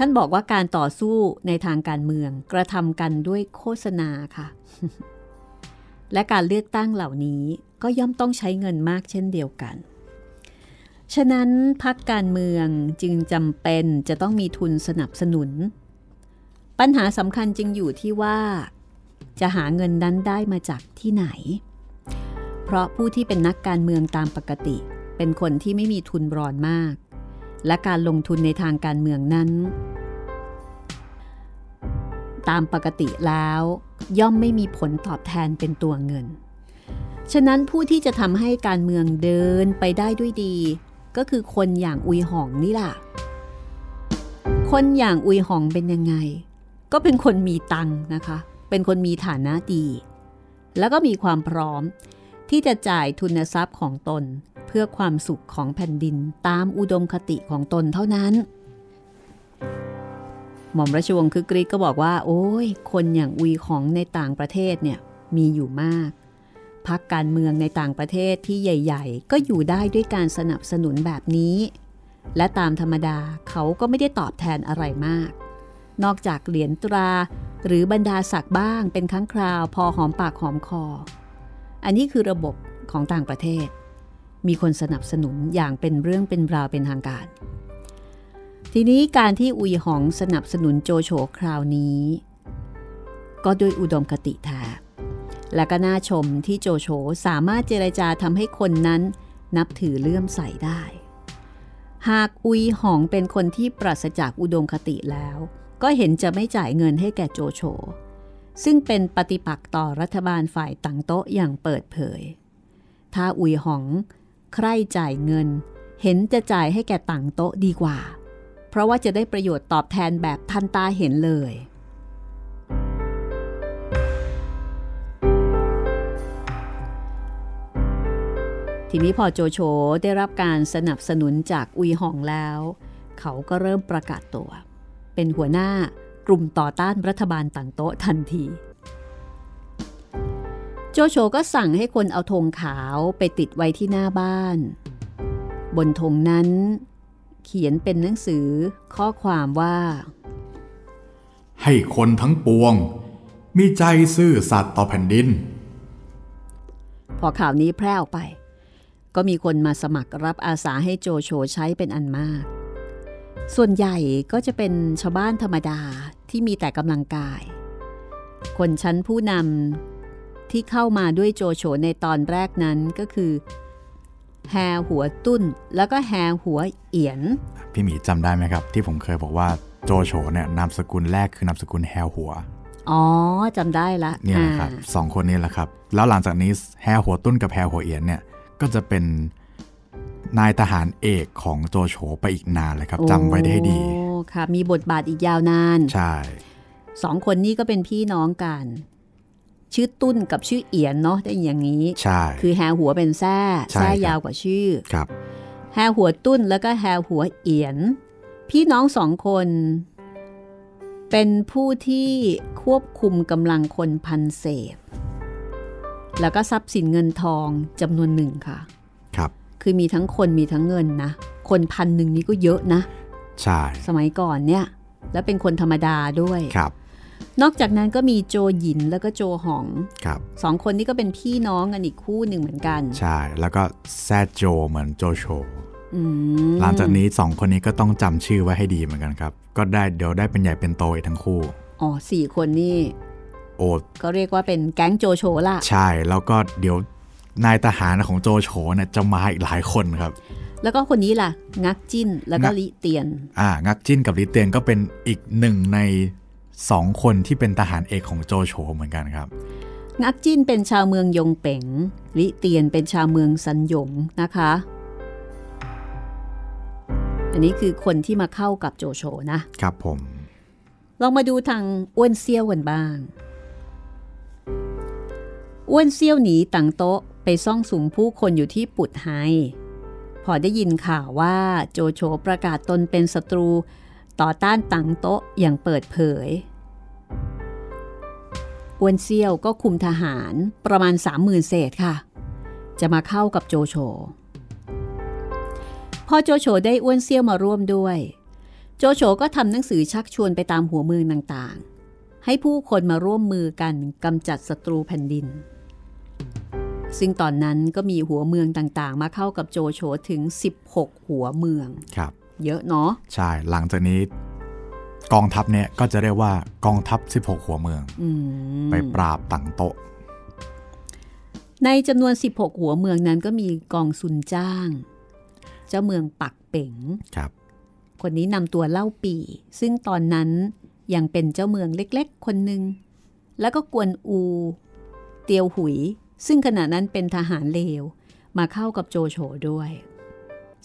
ท่านบอกว่าการต่อสู้ในทางการเมืองกระทำกันด้วยโฆษณาค่ะ และการเลือกตั้งเหล่านี้ก็ย่อมต้องใช้เงินมากเช่นเดียวกัน ฉะนั้นพักการเมืองจึงจำเป็นจะต้องมีทุนสนับสนุน ปัญหาสำคัญจึงอยู่ที่ว่า จะหาเงินนั้นได้มาจากที่ไหน เพราะผู้ที่เป็นนักการเมืองตามปกติ เป็นคนที่ไม่มีทุนรอนมาก และการลงทุนในทางการเมืองนั้น ตามปกติแล้วย่อมไม่มีผลตอบแทนเป็นตัวเงิน ฉะนั้นผู้ที่จะทำให้การเมืองเดินไปได้ด้วยดี ก็คือคนอย่างอุยหองนี่ล่ะ คนอย่างอุยหองเป็นยังไง ก็เป็นคนมีตังนะคะ เป็นคนมีฐานะดี แล้วก็มีความพร้อมที่จะจ่ายทุนทรัพย์ของตน เพื่อความสุขของแผ่นดินตามอุดมคติของตนเท่านั้น หม่อมราชวงศ์คือกรีกก็บอกว่า โอ้ย คนอย่างอุยของในต่างประเทศเนี่ยมีอยู่มากพักการเมืองในต่างประเทศที่ใหญ่ ๆ ก็อยู่ได้ด้วยการสนับสนุนแบบนี้ และตามธรรมดาเขาก็ไม่ได้ตอบแทนอะไรมาก นอกจากเหรียญตราหรือบรรดาศักดิ์บ้างเป็นครั้งคราวพอหอมปากหอมคอ อันนี้คือระบบของต่างประเทศ มีคนสนับสนุนอย่างเป็นเรื่องเป็นราวเป็นทางการ ทีนี้การที่อุยหองสนับสนุนโจโฉคราวนี้ ก็ด้วยอุดมคติแท้และก็น่าชมที่โจโฉสามารถเจรจาทำให้คนนั้นนับถือเลื่อมใสได้ หากอุยหองเป็นคนที่ปราศจากอุดมคติแล้ว ก็เห็นจะไม่จ่ายเงินให้แก่โจโฉ ซึ่งเป็นปฏิปักษ์ต่อรัฐบาลฝ่ายต่างโต๊ะอย่างเปิดเผย ถ้าอุยหอง ใครจ่ายเงิน เห็นจะจ่ายให้แก่ต่างโต๊ะดีกว่า เพราะว่าจะได้ประโยชน์ตอบแทนแบบทันตาเห็นเลย ทีนี้พอโจโฉได้รับการสนับสนุนจากอุยหองแล้ว เขาก็เริ่มประกาศตัว เป็นหัวหน้ากลุ่มต่อต้านรัฐบาลต่างโต๊ะทันที โจโฉก็สั่งให้คนเอาธงขาวไปติดไว้ที่หน้าบ้าน บนธงนั้น เขียนเป็นหนังสือข้อความว่า ให้คนทั้งปวง มีใจซื่อสัตย์ต่อแผ่นดิน พอข่าวนี้แพร่ออกไป ก็มีคนมาสมัครรับอาสาให้โจโฉใช้เป็นอันมาก ส่วนใหญ่ก็จะเป็นชาวบ้านธรรมดาที่มีแต่กำลังกาย คนชั้นผู้นำ ที่เข้ามาด้วยโจโฉในตอนแรกนั้นก็คือแฮหัวตุ้น แล้วก็แฮหัวเอียน พี่หมีจำได้ไหมครับ ที่ผมเคยบอกว่าโจโฉเนี่ยนามสกุลแรกคือนามสกุลแฮหัว อ๋อจำได้ละเนี่ยนะครับอ่าสองคนนี้แหละครับ แล้วหลังจากนี้แฮหัวตุ้นกับแฮหัวเอียนเนี่ยก็จะเป็นนายทหารเอกของโจโฉไปอีกนานเลยครับจำไว้ได้ให้ดีโอ้ค่ะมีบทบาทอีกยาวนาน ใช่สองคนนี้ก็เป็นพี่น้องกัน ชื่อตุ้นกับชื่อเอียนเนาะได้อย่างนี้ ใช่ คือแฮหัวเป็นแซ่ใช่แซ่ครับยาวกว่าชื่อ ครับ แฮหัวตุ้นแล้วก็แฮหัวเอียน พี่น้องสองคน เป็นผู้ที่ควบคุมกำลังคนพันเศษ แล้วก็ทรัพย์สินเงินทองจำนวนหนึ่งค่ะ ครับ คือมีทั้งคนมีทั้งเงินนะ คนพันหนึ่งนี้ก็เยอะนะ ใช่ สมัยก่อนเนี่ย แล้วเป็นคนธรรมดาด้วย ครับ นอกจากนั้นก็มีโจหยินแล้วก็โจหองครับสองคนนี้ก็เป็นพี่น้องกันอีกคู่หนึ่งเหมือนกัน ใช่ แล้วก็แซดโจเหมือนโจโฉอืมหลังจากนี้สองคนนี้ก็ต้องจำชื่อไว้ให้ดีเหมือนกันครับ ก็ได้เดี๋ยวได้เป็นใหญ่เป็นโตอีกทั้งคู่ อ๋อสี่คนนี่โอ้ก็เรียกว่าเป็นแก๊งโจโฉล่ะ ใช่ แล้วก็เดี๋ยวนายทหารของโจโฉเนี่ยจะมาอีกหลายคนครับ แล้วก็คนนี้ล่ะ งักจิ้นแล้วก็งักลิเตียน อ่า งักจิ้นกับลิเตียนก็เป็นอีกหนึ่งใน สองคนที่เป็นทหารเอกของโจโฉเหมือนกันครับ งักจิ้นเป็นชาวเมืองยงเป๋งลิเตียนเป็นชาวเมืองซันหยงนะคะ อันนี้คือคนที่มาเข้ากับโจโฉนะครับผม ลองมาดูทางอ้วนเซี่ยวกันบ้างอ้วนเซี่ยวหนีต่างโต๊ะไปซ่องสุมผู้คนอยู่ที่ปุดไฮพอได้ยินข่าวว่าโจโฉประกาศตนเป็นศัตรูต่อต้านต่างโต๊ะอย่างเปิดเผย อ้วนเซี่ยวก็คุมทหารประมาณสามหมื่นเศษค่ะ จะมาเข้ากับโจโฉพอโจโฉได้อ้วนเซี่ยวมาร่วมด้วย โจโฉก็ทำหนังสือชักชวนไปตามหัวเมืองต่างๆ ให้ผู้คนมาร่วมมือกันกำจัดศัตรูแผ่นดิน ซึ่งตอนนั้นก็มีหัวเมืองต่างๆ มาเข้ากับโจโฉถึง 16 หัวเมืองครับ เยอะเนาะใช่หลังจากนี้ กองทัพเนี่ยก็จะเรียกว่ากองทัพ 16 หัวเมืองอืมไปปราบต่างโต๊ะในจำนวน 16 หัวเมืองนั้นก็มีกองซุนจ้าง เจ้าเมืองปักเป๋งครับ คนนี้นำตัวเล่าปี ซึ่งตอนนั้นยังเป็นเจ้าเมืองเล็กๆ คนหนึ่งแล้วก็กวนอู เตียวหุย ซึ่งขณะนั้นเป็นทหารเลว มาเข้ากับโจโฉด้วย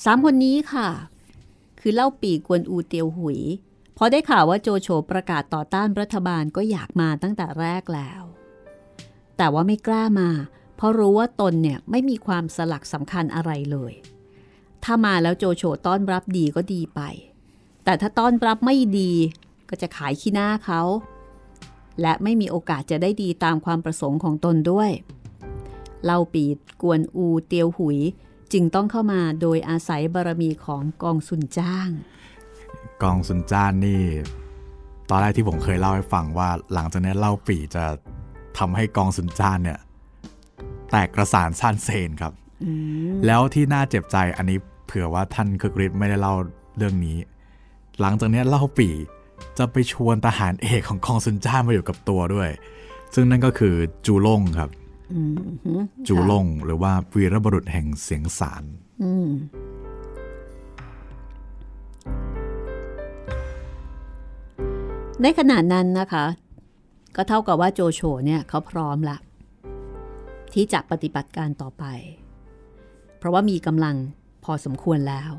สามคนนี้ค่ะ คือเล่าปีกวนอูเตียวหุย พอได้ข่าวว่าโจโฉประกาศต่อต้านรัฐบาลก็อยากมาตั้งแต่แรกแล้ว แต่ว่าไม่กล้ามา เพราะรู้ว่าตนเนี่ยไม่มีความสลักสำคัญอะไรเลย ถ้ามาแล้วโจโฉต้อนรับดีก็ดีไป แต่ถ้าต้อนรับไม่ดีก็จะขายขี้หน้าเขา และไม่มีโอกาสจะได้ดีตามความประสงค์ของตนด้วย เล่าปีดกวนอูเตียวหุยจึงต้องเข้ามาโดยอาศัยบารมีของกองสุนจ้าง กองซุนจ้านนี่ ตอนแรกที่ผมเคยเล่าให้ฟังว่าหลังจากนี้เล่าปีจะทำให้กองซุนจ้านเนี่ย แตกกระสานซ่านเซนครับ แล้วที่น่าเจ็บใจอันนี้เผื่อว่าท่านคึกฤทธิ์ไม่ได้เล่าเรื่องนี้ หลังจากนี้เล่าปีจะไปชวนทหารเอกของกองซุนจ้านมาอยู่กับตัวด้วย ซึ่งนั่นก็คือจูล่งครับอืมฮึจูล่งหรือว่าวีรบุรุษแห่งเสียงสาร ในขณะนั้นนะคะ ก็เท่ากับว่าโจโฉเนี่ยเขาพร้อมละที่จะปฏิบัติการต่อไป เพราะว่ามีกำลังพอสมควรแล้ว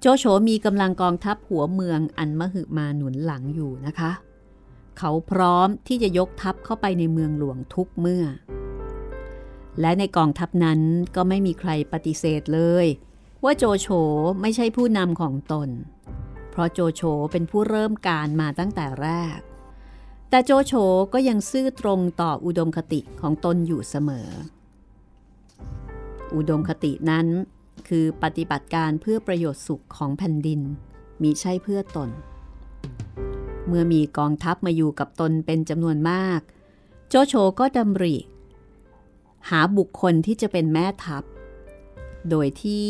โจโฉมีกำลังกองทัพหัวเมืองอันมหึมาหนุนหลังอยู่นะคะ เขาพร้อมที่จะยกทัพเข้าไปในเมืองหลวงทุกเมื่อ และในกองทัพนั้นก็ไม่มีใครปฏิเสธเลย ว่าโจโฉไม่ใช่ผู้นำของตน เพราะโจโฉเป็นผู้เริ่มการมาตั้งแต่แรก แต่โจโฉก็ยังซื่อตรงต่ออุดมคติของตนอยู่เสมอ อุดมคตินั้นคือปฏิบัติการเพื่อประโยชน์สุขของแผ่นดินมีใช่เพื่อตน เมื่อมีกองทัพมาอยู่กับตนเป็นจำนวนมาก โจโฉก็ดำริ หาบุคคลที่จะเป็นแม่ทัพ โดยที่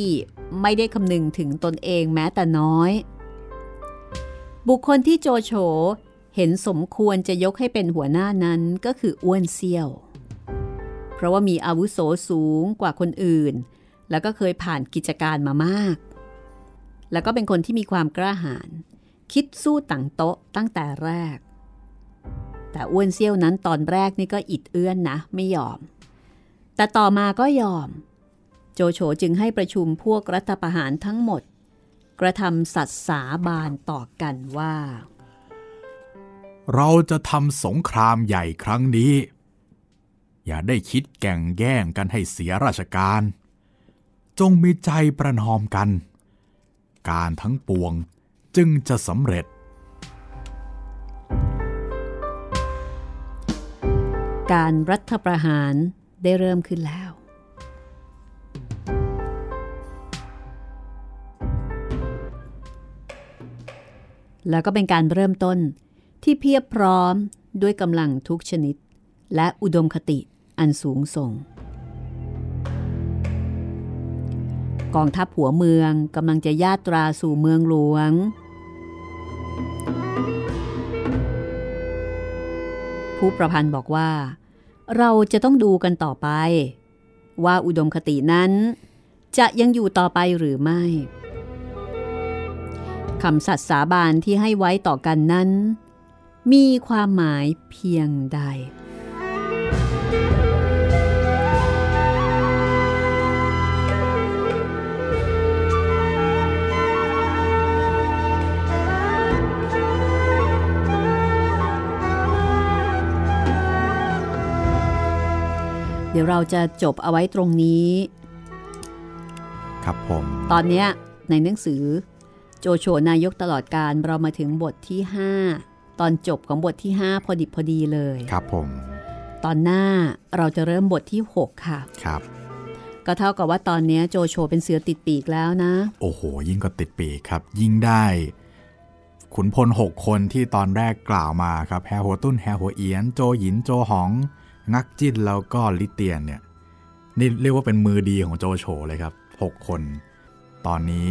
ไม่ได้คำนึงถึงตนเองแม้แต่น้อย บุคคลที่โจโฉเห็นสมควรจะยกให้เป็นหัวหน้านั้นก็คืออ้วนเซี่ยว เพราะว่ามีอาวุโสสูงกว่าคนอื่น แล้วก็เคยผ่านกิจการมามาก แล้วก็เป็นคนที่มีความกล้าหาญคิดสู้ต่างโต๊ะตั้งแต่แรก แต่อ้วนเซี่ยวนั้นตอนแรกนี่ก็อิดเอื้อนนะ ไม่ยอม แต่ต่อมาก็ยอม โจโฉจึงให้ประชุมพวกรัฐประหารทั้งหมด กระทำสัตย์สาบานต่อกันว่า เราจะทำสงครามใหญ่ครั้งนี้ อย่าได้คิดแก่งแย่งกันให้เสียราชการ จงมีใจประนอมกัน การทั้งปวงจึงจะสำเร็จ การรัฐประหารได้เริ่มขึ้นแล้ว แล้วก็เป็นการเริ่มต้นที่เพียบพร้อมด้วยกำลังทุกชนิด และอุดมคติอันสูงส่ง กองทัพหัวเมืองกำลังจะญาตราสู่เมืองหลวง ผู้ประพันธ์บอกว่า เราจะต้องดูกันต่อไป ว่าอุดมคตินั้น จะยังอยู่ต่อไปหรือไม่ คำสัตย์สาบานที่ให้ไว้ต่อกันนั้น มีความหมายเพียงใดยวเราจะจบเอาไว้ตรงนี้ ครับผม ตอนเนี้ยในหนังสือ โจโฉนายกตลอดการเรามาถึงบทที่ 5 ตอนจบของบทที่ 5 พอดิบพอดีเลยครับผม ตอนหน้าเราจะเริ่มบทที่ 6 ค่ะครับ ก็เท่ากับว่าตอนเนี้ยโจโฉเป็นเสือติดปีกแล้วนะ โอ้โห ยิ่งก็ติดปีกครับ ยิ่งได้ ขุนพล 6 คนที่ตอนแรกกล่าวมาครับแฮหัวตุ้นแฮหัวเอียน โจหยินโจหอง งักจิ้นแล้วก็ลิเตียนเนี่ยนี่เรียกว่าเป็นมือดีของโจโฉเลยครับ 6 คน ตอนนี้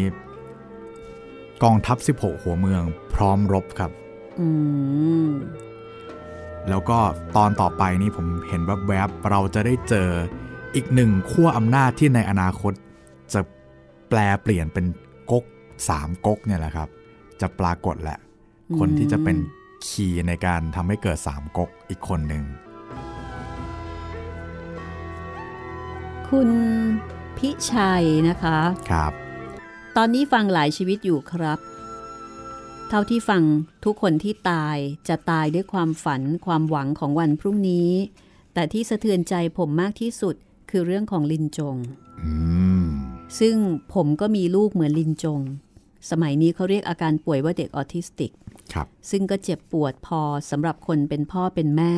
กองทัพ 16 หัวเมืองพร้อมรบครับอืมแล้วก็ตอนต่อไปนี่ผมเห็นแวบๆ เราจะได้เจออีกหนึ่งขั้วอำนาจที่ในอนาคต จะแปลเปลี่ยนเป็นก๊กสามก๊กเนี่ยแหละครับ จะปรากฏแหละอืมคนที่จะเป็นคีย์ในการทำให้เกิดสามก๊กอีกคนหนึ่ง คุณพิชัยนะคะ ครับ ตอนนี้ฟังหลายชีวิตอยู่ครับ เท่าที่ฟังทุกคนที่ตายจะตายด้วยความฝันความหวังของวันพรุ่งนี้ แต่ที่สะเทือนใจผมมากที่สุดคือเรื่องของลินจงอืมซึ่งผมก็มีลูกเหมือนลินจง สมัยนี้เขาเรียกอาการป่วยว่าเด็กออทิสติกครับซึ่งก็เจ็บปวดพอสำหรับคนเป็นพ่อเป็นแม่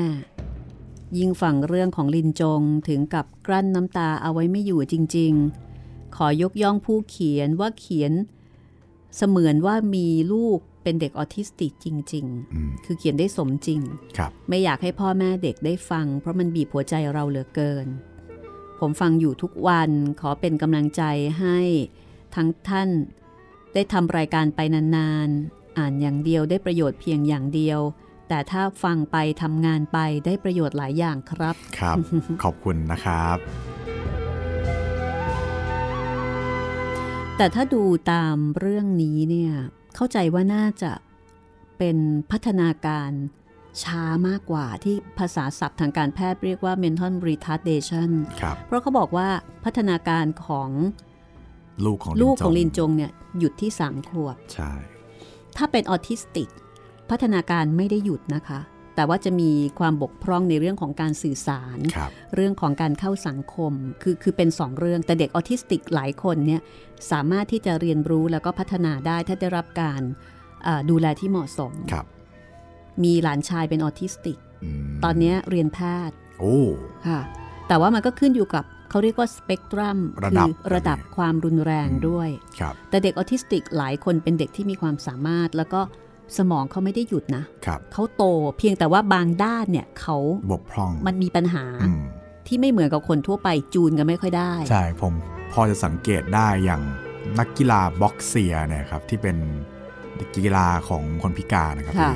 ยิ่งฟังเรื่องของลินจงถึงกับกลั้นน้ำตาเอาไว้ไม่อยู่จริง ๆ ขอยกย่องผู้เขียนว่าเขียน เสมือนว่ามีลูกเป็นเด็กออทิสติกจริงอืมๆคือเขียนได้สมจริงครับไม่อยากให้พ่อแม่เด็กได้ฟัง เพราะมันบีบหัวใจเราเหลือเกิน ผมฟังอยู่ทุกวันขอเป็นกำลังใจให้ทั้งท่าน ได้ทำรายการไปนานๆ อ่านอย่างเดียวได้ประโยชน์เพียงอย่างเดียว แต่ถ้าฟังไปทำงานไปได้ประโยชน์หลายอย่างครับ ครับ ขอบคุณนะครับ แต่ถ้าดูตามเรื่องนี้เนี่ย เข้าใจว่าน่าจะเป็นพัฒนาการช้ามากกว่าที่ภาษาศัพท์ทางการแพทย์เรียกว่า mental retardation ครับเพราะเขาบอกว่าพัฒนาการของลูกของลูกของจลินจงเนี่ยหยุดที่3ขวบ ใช่ ถ้าเป็นออทิสติก พัฒนาการไม่ได้หยุดนะคะ แต่ว่าจะมีความบกพร่องในเรื่องของการสื่อสารครับเรื่องของการเข้าสังคม คือคือเป็น 2 เรื่อง แต่เด็กออทิสติกหลายคนเนี่ยสามารถที่จะเรียนรู้แล้วก็พัฒนาได้ถ้าได้รับการเอ่อดูแลที่เหมาะสมครับมีหลานชายเป็นออทิสติกมตอนเนี้ยเรียนแพทย์โอ้ค่ะ แต่ว่ามันก็ขึ้นอยู่กับเขาเรียกว่าสเปกตรัมระคืดับระดับความรุนแรงด้วยครับแต่เด็กออทิสติกหลายคนเป็นเด็กที่มีความสามารถแล้วก็ สมองเขาไม่ได้หยุดนะครับเขาโตเพียงแต่ว่าบางด้านเนี่ยเขาบกพร่องมันมีปัญหาอืมที่ไม่เหมือนกับคนทั่วไปจูนกันไม่ค่อยได้ ใช่ผมพอจะสังเกตได้อย่างนักกีฬา boccia เนี่ยครับที่เป็นกีฬาของคนพิการนะครับค่ะพี่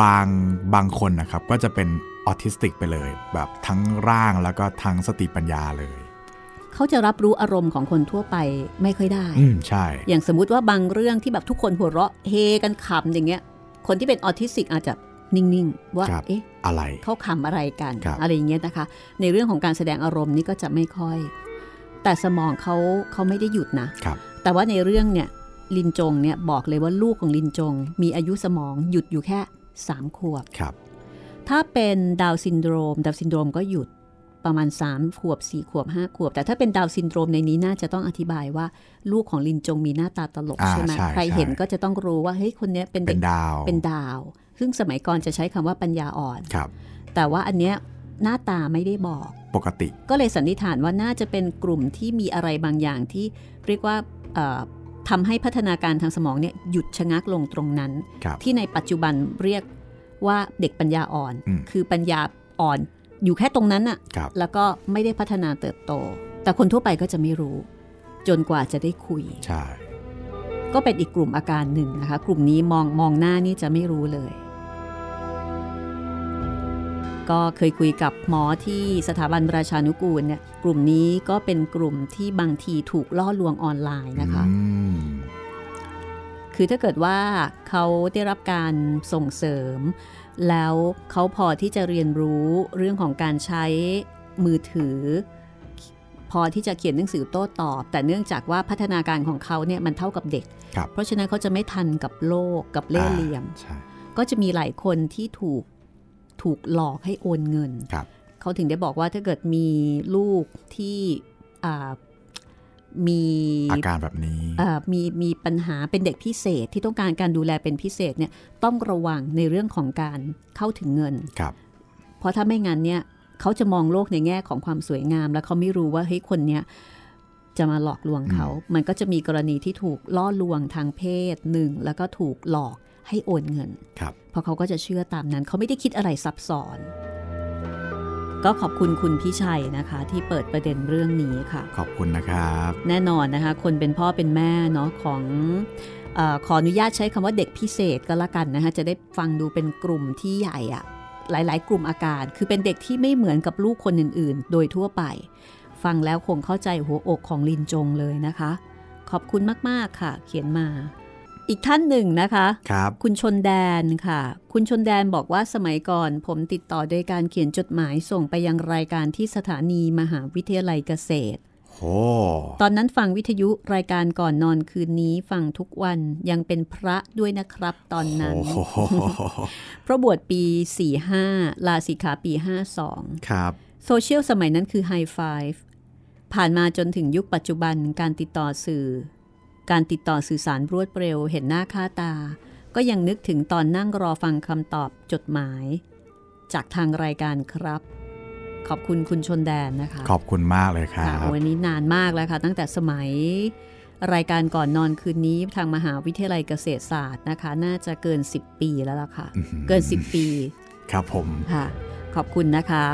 บางบางคนนะครับก็จะเป็นออทิสติกไปเลย แบบทั้งร่างแล้วก็ทั้งสติปัญญาเลย เขาจะรับรู้อารมณ์ของคนทั่วไปไม่ค่อยได้ อืมใช่ อย่างสมมุติว่าบางเรื่องที่แบบทุกคนหัวเราะเฮกันขำอย่างเงี้ย คนที่เป็นออทิสติกอาจจะนิ่งๆ ว่าครับเอ๊ะ อะไร เขาขำอะไรกันครับอะไรอย่างเงี้ยนะคะ ในเรื่องของการแสดงอารมณ์นี่ก็จะไม่ค่อย แต่สมองเขาเขาไม่ได้หยุดนะครับแต่ว่าในเรื่องเนี่ยลินจงเนี่ยบอกเลยว่าลูกของลินจง มีอายุสมองหยุดอยู่แค่3ขวบครับ ถ้าเป็นดาวน์ซินโดรม ดาวน์ซินโดรมก็หยุด ประมาณ 3 ขวบ 4 ขวบ 5 ขวบ แต่ถ้าเป็นดาวน์ซินโดรมในนี้น่าจะต้องอธิบายว่า ลูกของลินจงมีหน้าตาตลกอ่าใช่ไหมใช่ใครใช่เห็นก็จะต้องรู้ว่าเฮ้ยคนเนี้ยเป็นเป็เด็กดาวน์เป็นดาวน์ ซึ่งสมัยก่อนจะใช้คำว่าปัญญาอ่อนครับ แต่ว่าอันเนี้ยหน้าตาไม่ได้บอกปกติ ก็เลยสันนิษฐานว่าน่าจะเป็นกลุ่มที่มีอะไรบางอย่างที่เรียกว่าเอ่อทำให้พัฒนาการทางสมองเนี่ยหยุดชะงักลงตรงนั้นครับที่ในปัจจุบันเรียกว่าเด็กปัญญาอ่อนอืมคือปัญญาอ่อน อยู่แค่ตรงนั้นอะครับแล้วก็ไม่ได้พัฒนาเติบโต แต่คนทั่วไปก็จะไม่รู้ จนกว่าจะได้คุย ใช่ ก็เป็นอีกกลุ่มอาการหนึ่งนะคะ กลุ่มนี้มองมองหน้านี่จะไม่รู้เลย ก็เคยคุยกับหมอที่สถาบันประชานุกูลเนี่ยกลุ่มนี้ก็เป็นกลุ่มที่บางทีถูกล่อลวงออนไลน์นะคะอืมคือถ้าเกิดว่าเขาได้รับการส่งเสริม แล้วเขาพอที่จะเรียนรู้เรื่องของการใช้มือถือ พอที่จะเขียนหนังสือโต้ตอบ แต่เนื่องจากว่าพัฒนาการของเขาเนี่ยมันเท่ากับเด็กครับเพราะฉะนั้นเขาจะไม่ทันกับโลกกับเล่ห์เหลี่ยมอ่าใช่ก็จะมีหลายคนที่ถูกถูกหลอกให้โอนเงินครับเขาถึงได้บอกว่าถ้าเกิดมีลูกที่ มีอาการแบบนี้มีมีปัญหาเป็นเด็กพิเศษที่ต้องการการดูแลเป็นพิเศษเนี่ยต้องระวังในเรื่องของการเข้าถึงเงินครับ เพราะถ้าไม่งั้นเนี่ยเขาจะมองโลกในแง่ของความสวยงาม แล้วเขาไม่รู้ว่าเฮ้ยคนเนี้ยจะมาหลอกลวงเขา มันก็จะมีกรณีที่ถูกล่อลวงทางเพศหนึ่งแล้วก็ถูกหลอกให้โอนเงินครับเพราะเขาก็จะเชื่อตามนั้น เขาไม่ได้คิดอะไรซับซ้อน ก็ขอบคุณคุณพี่ชัยนะคะ ที่เปิดประเด็นเรื่องนี้ค่ะ ขอบคุณนะครับ แน่นอนนะคะ คนเป็นพ่อเป็นแม่เนาะของอขออนุญาตใช้คำว่าเด็กพิเศษก็แล้วกันนะคะจะได้ฟังดูเป็นกลุ่มที่ใหญ่อะหลาย ๆ กลุ่มอาการ คือเป็นเด็กที่ไม่เหมือนกับลูกคนอื่น ๆ โดยทั่วไป ฟังแล้วคงเข้าใจหัวอกของลินจงเลยนะคะ ขอบคุณมาก ๆ ค่ะ เขียนมา อีกท่านหนึ่งนะคะครับ คุณชนแดนค่ะ คุณชนแดนบอกว่าสมัยก่อน ผมติดต่อโดยการเขียนจดหมายส่งไปยังรายการที่สถานีมหาวิทยาลัยเกษตรโอ้ตอนนั้นฟังวิทยุรายการก่อนนอนคืนนี้ฟังทุกวันยังเป็นพระด้วยนะครับตอนนั้นโอ้โหเพราะบวชปี 45 ลาสิกขาปี 52 ครับโซเชียลสมัยนั้นคือไฮไฟฟ์ผ่านมาจนถึงยุคปัจจุบันการติดต่อสื่อ การติดต่อสื่อสารรวดเร็วเห็นหน้าค่าตา ก็ยังนึกถึงตอนนั่งรอฟังคำตอบจดหมาย จากทางรายการครับ ขอบคุณคุณชนแดนนะคะ ขอบคุณมากเลยครัค่ะบวันนี้นานมากแล้วค่ะ ตั้งแต่สมัย รายการก่อนนอนคืนนี้ทางมหาวิทยาลัยเกษตรศาสตร์นะคะ น่าจะเกิน 10 ปีแล้วล่ะค่ะอื้อหือเกิน 10 ปี ครับผมค่ะขอบคุณนะคะ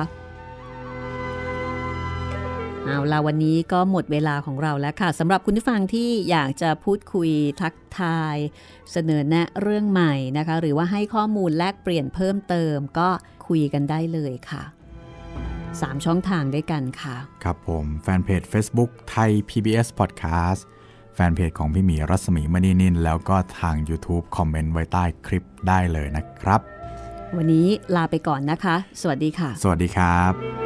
เอาละวันนี้ก็หมดเวลาของเราแล้วค่ะสำหรับคุณผู้ฟังที่อยากจะพูดคุยทักทาย เสนอแนะเรื่องใหม่นะคะ หรือว่าให้ข้อมูลแลกเปลี่ยนเพิ่มเติมก็คุยกันได้เลยค่ะ 3 ช่องทางด้วยกันค่ะ ครับผม แฟนเพจ Facebook ไทย PBS Podcast แฟนเพจของพี่หมีรัศมีมณีนิน แล้วก็ทาง YouTube คอมเมนต์ไว้ใต้คลิปได้เลยนะครับ วันนี้ลาไปก่อนนะคะ สวัสดีค่ะ สวัสดีครับ